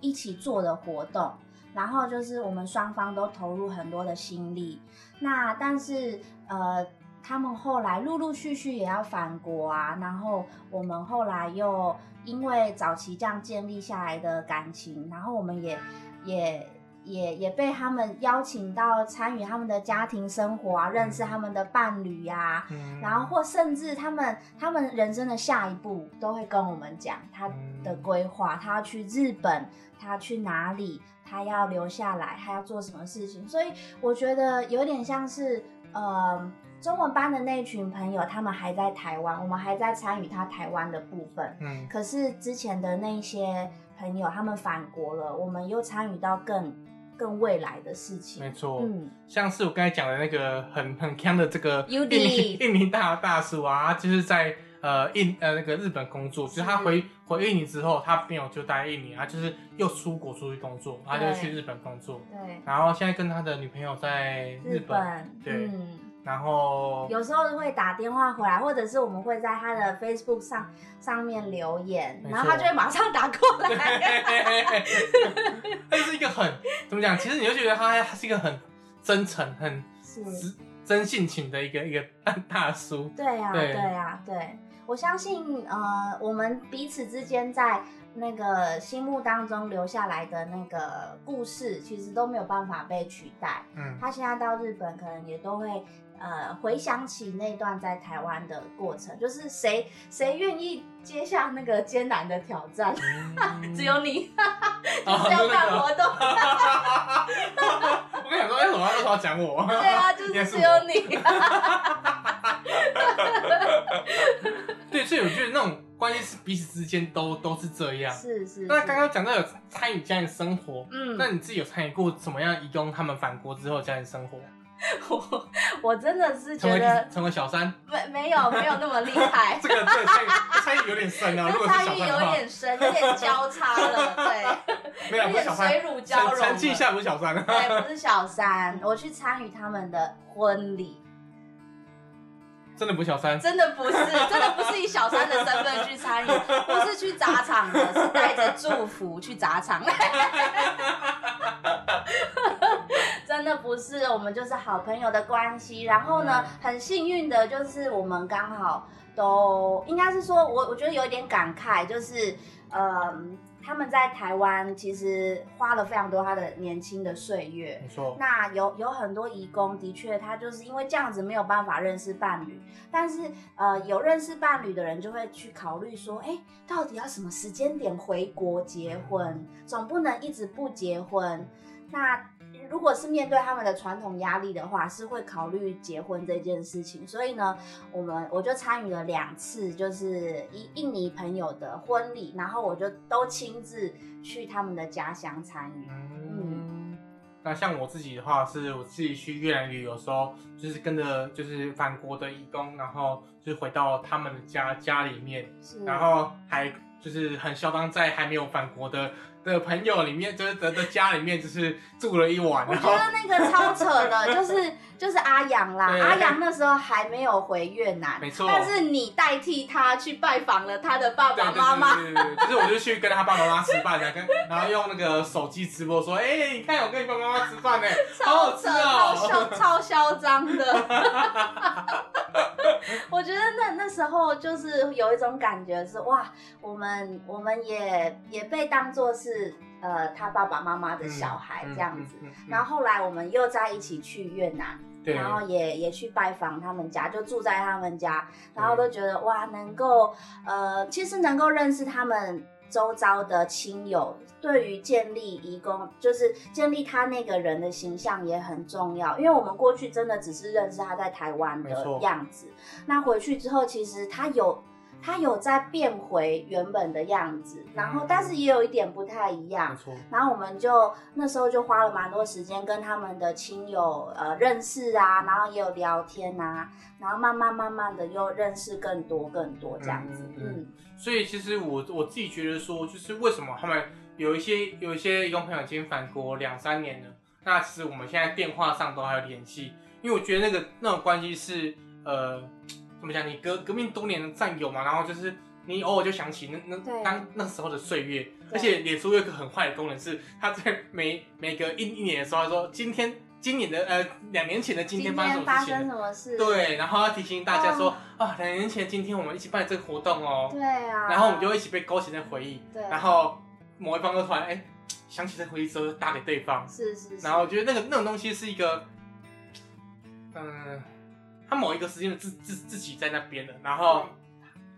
一起做的活动，然后就是我们双方都投入很多的心力。那但是呃，他们后来陆陆续续也要返国啊，然后我们后来又因为早期这样建立下来的感情，然后我们也也。也也被他们邀请到参与他们的家庭生活啊，认识他们的伴侣呀，然后或甚至他们他们人生的下一步都会跟我们讲他的规划，他要去日本，他去哪里，他要留下来，他要做什么事情。所以我觉得有点像是呃中文班的那群朋友，他们还在台湾，我们还在参与他台湾的部分。嗯，可是之前的那些朋友他们返国了，我们又参与到更。更未来的事情，没错，嗯，像是我刚才讲的那个很很强的这个印尼印尼大大叔啊，就是在呃印呃那个日本工作，就是他回回印尼之后，他没有就待印尼，他就是又出国出去工作，他就去日本工作，对，然后现在跟他的女朋友在日本，对。然后有时候会打电话回来，或者是我们会在他的 Facebook 上上面留言，然后他就会马上打过来。他就是一个很怎么讲？其实你就觉得他他是一个很真诚、很真性情的一个一个大叔。对呀，对呀，对。我相信，呃，我们彼此之间在那个心目当中留下来的那个故事，其实都没有办法被取代。嗯，他现在到日本，可能也都会。呃，回想起那段在台湾的过程，就是谁谁愿意接下那个艰难的挑战，只有你，就是要办活动。我跟你说，为什么为什么要讲我？对啊，就是只有你。对，所以我觉得那种关系是彼此之间都都是这样。是是。那刚刚讲到有参与家庭生活，嗯，那你自己有参与过怎么样？移工他们返国之后家庭生活？我我真的是觉得成为小三没没有没有那么厉害，这个这参与参与有点深啊，参与有点深，有点交叉了，对，没有小三，水乳交融，成绩下不是小三，对，不是小三，我去参与他们的婚礼，真的不是小三，真的不是，真的不是以小三的身份去参与，不是去砸场的，是带着祝福去砸场。真的不是，我们就是好朋友的关系。然后呢，很幸运的就是我们刚好都应该是说，我我觉得有一点感慨，就是呃，他们在台湾其实花了非常多他的年轻的岁月。没错。那有有很多移工，的确他就是因为这样子没有办法认识伴侣。但是呃，有认识伴侣的人就会去考虑说，哎，到底要什么时间点回国结婚？总不能一直不结婚。那如果是面对他们的传统压力的话，是会考虑结婚这件事情。所以呢，我们我就参与了两次，就是印印尼朋友的婚礼，然后我就都亲自去他们的家乡参与。嗯，那像我自己的话，是我自己去越南旅游时候，就是跟着就是返国的义工，然后就是回到他们的家家里面，然后还就是很嚣张，在还没有返国的。的朋友里面，就是的的家里面，就是住了一晚。我觉得那个超扯的，就是就是阿阳啦，阿阳那时候还没有回越南，没错。但是你代替他去拜访了他的爸爸妈妈，就是我就去跟他爸爸妈妈吃饭的，跟然后用那个手机直播说，哎，你看我跟你爸爸妈妈吃饭呢，好好吃哦，超嚣超嚣张的。我觉得那那时候就是有一种感觉是哇，我们我们也也被当做是呃他爸爸妈妈的小孩这样子，然后后来我们又在一起去越南，然后也也去拜访他们家，就住在他们家，然后都觉得哇，能够呃其实能够认识他们。周遭的亲友对于建立义工，就是建立他那个人的形象也很重要。因为我们过去真的只是认识他在台湾的样子，那回去之后，其实他有它有在变回原本的样子，然后但是也有一点不太一样然后我们就那时候就花了蛮多时间跟他们的亲友呃认识啊，然后也有聊天啊，然后慢慢慢慢的又认识更多更多这样子，嗯嗯嗯。所以其实我我自己觉得说，就是为什么他们有一些有一些义工朋友已经返国两三年了，那其实我们现在电话上都还有联系，因为我觉得那个那种关系是呃怎么讲，你革革命多年的战友嘛，然后就是你偶尔就想起那那当那时候的岁月，而且脸书有一个很坏的功能是，他在每每隔一一年的时候，他说今天今年的呃两年前的今天发生什么发事情了。生什么事？对，然后要提醒大家说，哦。啊，两年前今天我们一起办这个活动哦，对啊，然后我们就一起被勾起那回忆，对，然后某一方就突然哎想起这回忆之后就打给对方，是是是，然后我觉得那个那种东西是一个，嗯，他某一个时间的自自自己在那边了，然后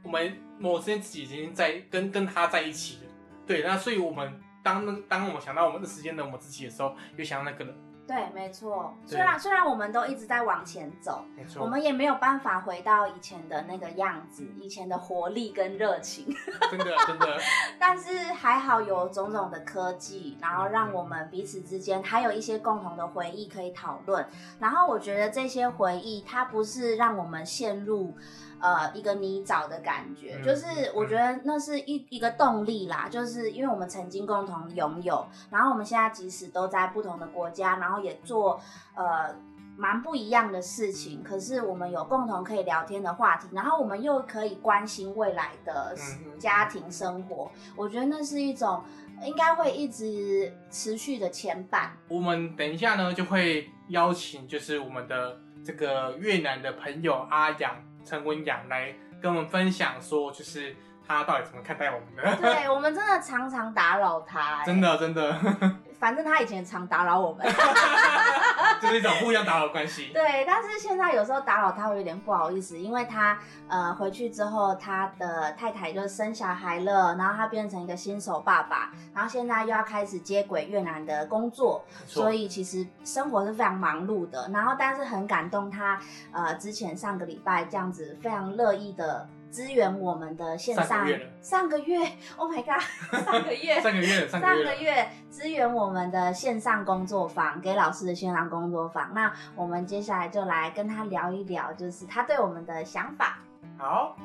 我们某时间自己已经在跟跟他在一起了，对，那所以我们当那当我们想到我们的时间的我们自己的时候，又想到那个人，对，没错。对虽然虽然我们都一直在往前走，没错，我们也没有办法回到以前的那个样子，以前的活力跟热情。真 的真的，但是还好有种种的科技，然后让我们彼此之间还有一些共同的回忆可以讨论。然后我觉得这些回忆，它不是让我们陷入呃一个泥沼的感觉，嗯就是我觉得那是一一个动力啦，就是因为我们曾经共同拥有，然后我们现在即使都在不同的国家，然后也做呃。蛮不一样的事情，可是我们有共同可以聊天的话题，然后我们又可以关心未来的嗯家庭生活，我觉得那是一种应该会一直持续的牵绊。我们等一下呢就会邀请就是我们的这个越南的朋友阿阳陈文阳来跟我们分享说，就是他到底怎么看待我们的。对我们真的常常打扰他、欸真，的真的，反正他以前常打扰我们，就是一种互相打扰的关系。对，但是现在有时候打扰他会有点不好意思，因为他呃回去之后，他的太太就生小孩了，然后他变成一个新手爸爸，然后现在又要开始接轨越南的工作，所以其实生活是非常忙碌的。然后，但是很感动他，呃，之前上个礼拜这样子非常乐意的支援我们的线上上个月，Oh my god，上个月，上个月，上上个月了，个月支援我们的线上工作坊，给老师的线上工作坊。那我们接下来就来跟他聊一聊，就是他对我们的想法。好，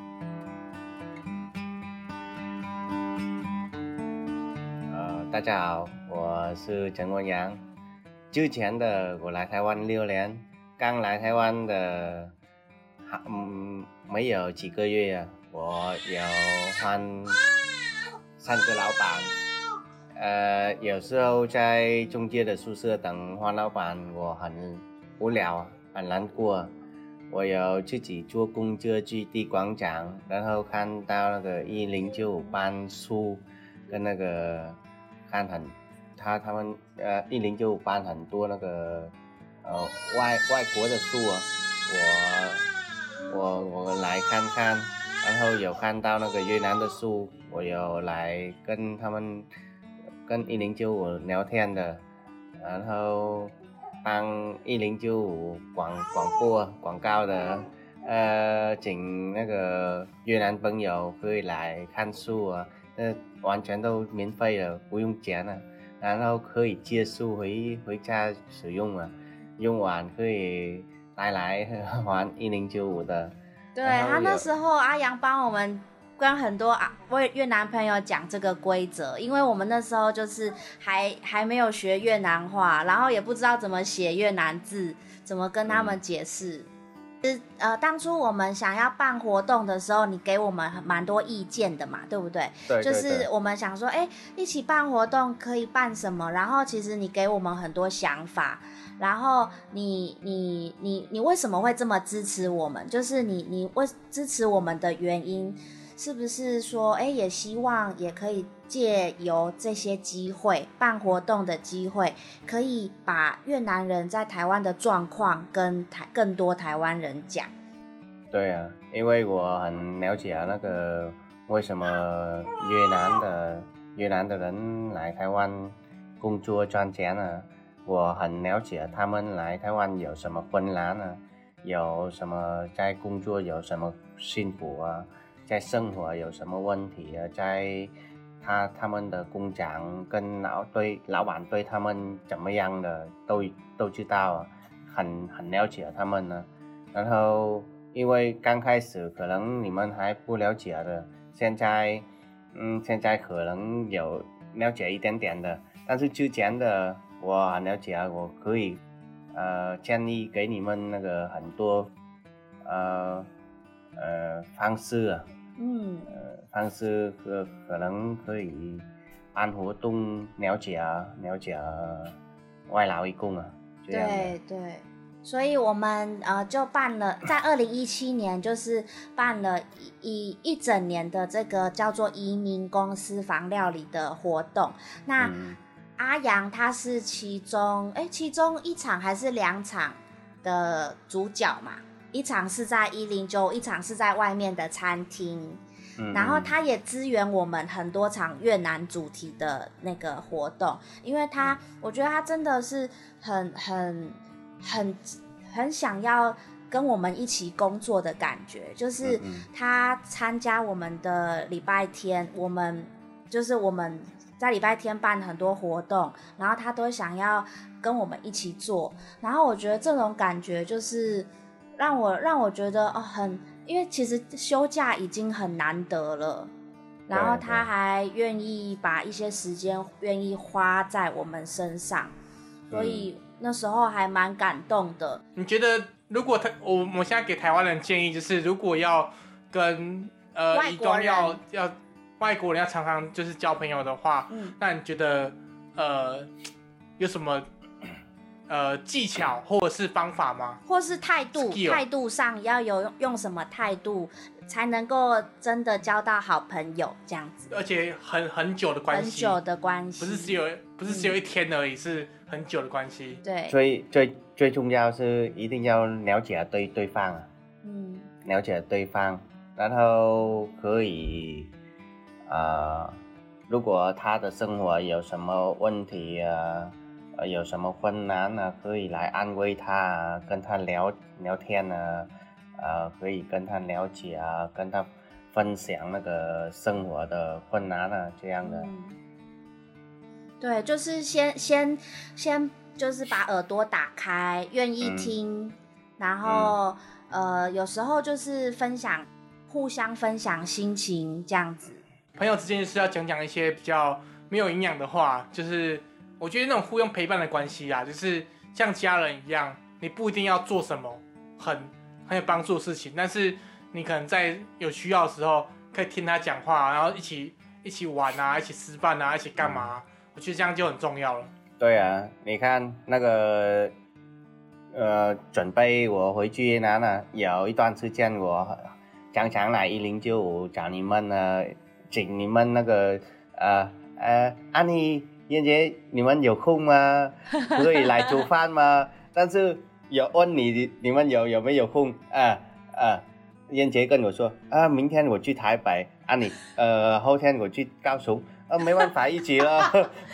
呃，大家好，我是陈文阳。之前的我来台湾六年，刚来台湾的，还嗯没有几个月呀，我有换三个老板。呃，有时候在中介的宿舍等换老板，我很无聊，很难过。我有自己坐公车去地广场，然后看到那个一零九五班书，跟那个看很他他们呃一零九五班很多那个呃外外国的书啊，我我我来看看，然后有看到那个越南的书，我有来跟他们跟一零九五聊天的，然后帮一零九五广广播广告的，呃，请那个越南朋友可以来看书啊，那完全都免费的，不用钱啊，然后可以借书回回家使用啊，用完可以带来玩一零九五的，对他那有时候，阿阳帮我们跟很多啊为越南朋友讲这个规则，因为我们那时候就是还还没有学越南话，然后也不知道怎么写越南字，怎么跟他们解释。是呃，当初我们想要办活动的时候，你给我们很蛮多意见的嘛，对不对？对对就是我们想说，哎、一起办活动可以办什么？然后其实你给我们很多想法，然后你你你你为什么会这么支持我们？就是你你为支持我们的原因，是不是说，哎、也希望也可以借由这些机会办活动的机会，可以把越南人在台湾的状况跟台更多台湾人讲。对啊，因为我很了解啊那个为什么越南的越南的人来台湾工作赚钱呢？我很了解他们来台湾有什么困难呢？有什么在工作有什么辛苦啊？在生活有什么问题啊，在他他们的工厂跟老对老板对他们怎么样的都都知道啊，很很了解他们呢。然后因为刚开始可能你们还不了解的，现在嗯现在可能有了解一点点的，但是之前的我很了解啊，我可以呃建议给你们那个很多呃呃方式啊。嗯，呃，方式可可能可以办活动了解啊，了解啊外劳义工啊，这样的对对，所以我们呃就办了，在二零一七年就是办了一一一整年的这个叫做移民公司房料理的活动。那、嗯阿阳他是其中哎其中一场还是两场的主角嘛？一场是在一零九，一场是在外面的餐厅。嗯然后嗯他也支援我们很多场越南主题的那个活动，因为他我觉得他真的是很很很很想要跟我们一起工作的感觉，就是他参加我们的礼拜天，我们就是我们在礼拜天办很多活动，然后他都想要跟我们一起做，然后我觉得这种感觉就是让我让我觉得哦很，因为其实休假已经很难得了。然后他还愿意把一些时间愿意花在我们身上，所以那时候还蛮感动的。你觉得如果他我我们现在给台湾人建议就是，如果要跟呃移外国人要要外国人要常常就是交朋友的话，嗯，那你觉得呃有什么呃技巧或者是方法吗？或是态度 Skill 态度上要有用什么态度，才能够真的交到好朋友这样子，而且很很久的关系，很久的关系，不是只有不是只有一天而已，是很久的关系。对，最最最重要是一定要了解对对方啊，嗯。了解对方，然后可以呃，如果他的生活有什么问题啊，呃，有什么困难啊，可以来安慰他啊，跟他聊聊天啊，呃，可以跟他了解啊，跟他分享那个生活的困难啊，这样的。嗯，对，就是先先先就是把耳朵打开，愿意嗯听，然后、呃，有时候就是分享，互相分享心情这样子。朋友之间就是要讲讲一些比较没有营养的话，就是我觉得那种互用陪伴的关系啊，就是像家人一样，你不一定要做什么很很有帮助的事情，但是你可能在有需要的时候可以听他讲话，然后一起一起玩啊，一起吃饭啊，一起干嘛啊、我觉得这样就很重要了。对啊，你看那个，呃，准备我回去越南呢，有一段时间我常常来一零九五找你们呢，请你们那个呃呃，安妮、燕姐，你们有空吗？可以来煮饭吗？但是有问你你们有有没有空啊啊？燕姐跟我说啊，明天我去台北，安妮，呃，后天我去高雄，啊，没办法一起了。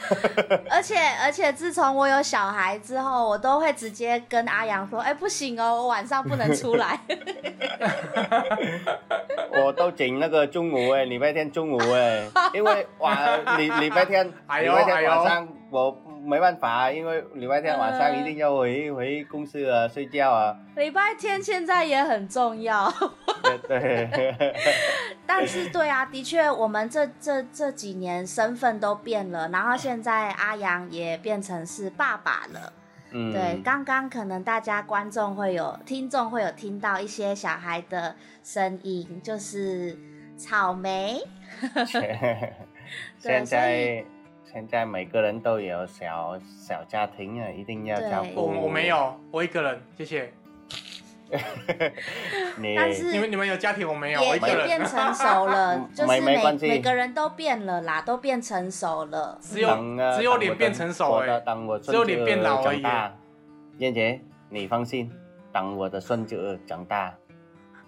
而且而且，自从我有小孩之后，我都会直接跟阿阳说：“哎、不行哦，我晚上不能出来。我都整那个中午哎，礼拜天中午哎，因为晚礼礼拜天哎呦礼拜天晚上我没办法，因为礼拜天晚上一定要回回公司啊睡觉啊，”礼拜天现在也很重要，对对，但是对啊，的确，我们这这这几年身份都变了，然后现在阿阳也变成是爸爸了。嗯，对，刚刚可能大家观众会有、听众会有听到一些小孩的声音，就是草莓。现在现在每个人都有小小家庭啊，一定要照对顾。我我没，有，我一个人，谢谢。你但是你们你们有家庭，我没有，我也也一个人。变成熟了，就是每每个人都变了啦，都变成熟了。只有啊只有脸变成熟我哎、只有脸变老而已。燕姐，你放心，等我的孙子长大。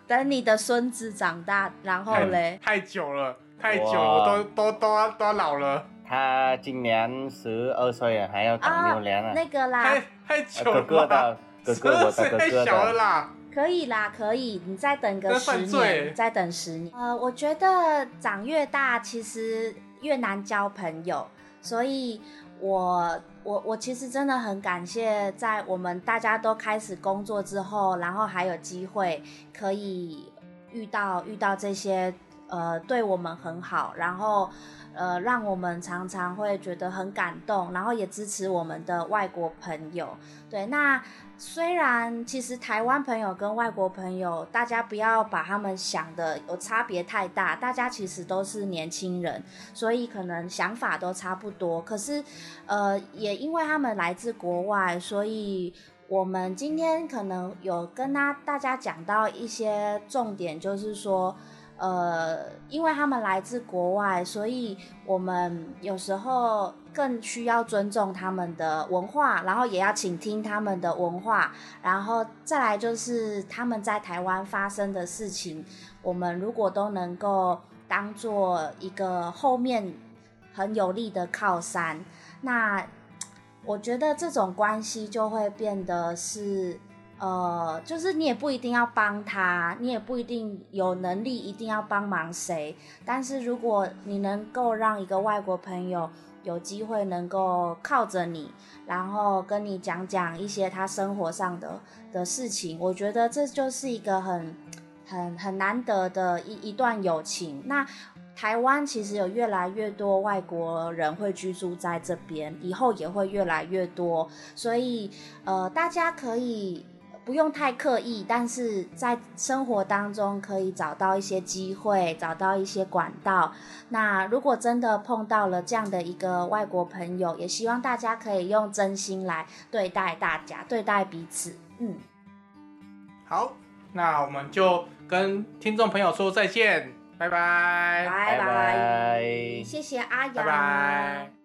等你的孙子长大，然后嘞，太久了，太久了，我都都都要都要老了，他今年十二岁了，还要等啊六年了。那个啦太，太久呃了吧。哥哥的哥哥，我的12岁太哥哥的，小了啦，可以啦，可以，你再等个十年，再等十年。呃，我觉得长越大，其实越难交朋友，所以我我我其实真的很感谢，在我们大家都开始工作之后，然后还有机会可以遇到遇到这些呃对我们很好，然后呃让我们常常会觉得很感动，然后也支持我们的外国朋友。对，那虽然其实台湾朋友跟外国朋友，大家不要把他们想的有差别太大，大家其实都是年轻人，所以可能想法都差不多。可是，呃，也因为他们来自国外，所以我们今天可能有跟他大家讲到一些重点，就是说。呃，因为他们来自国外，所以我们有时候更需要尊重他们的文化，然后也要倾听他们的文化，然后再来就是他们在台湾发生的事情，我们如果都能够当做一个后面很有力的靠山，那我觉得这种关系就会变得是。呃，就是你也不一定要帮他，你也不一定有能力一定要帮忙谁。但是如果你能够让一个外国朋友有机会能够靠着你，然后跟你讲讲一些他生活上的的事情，我觉得这就是一个很很很难得的一一段友情。那台湾其实有越来越多外国人会居住在这边，以后也会越来越多，所以呃，大家可以。不用太刻意，但是在生活当中可以找到一些机会，找到一些管道。那如果真的碰到了这样的一个外国朋友，也希望大家可以用真心来对待大家，对待彼此。嗯，好，那我们就跟听众朋友说再见，拜拜，拜拜拜。谢谢阿阳，拜拜。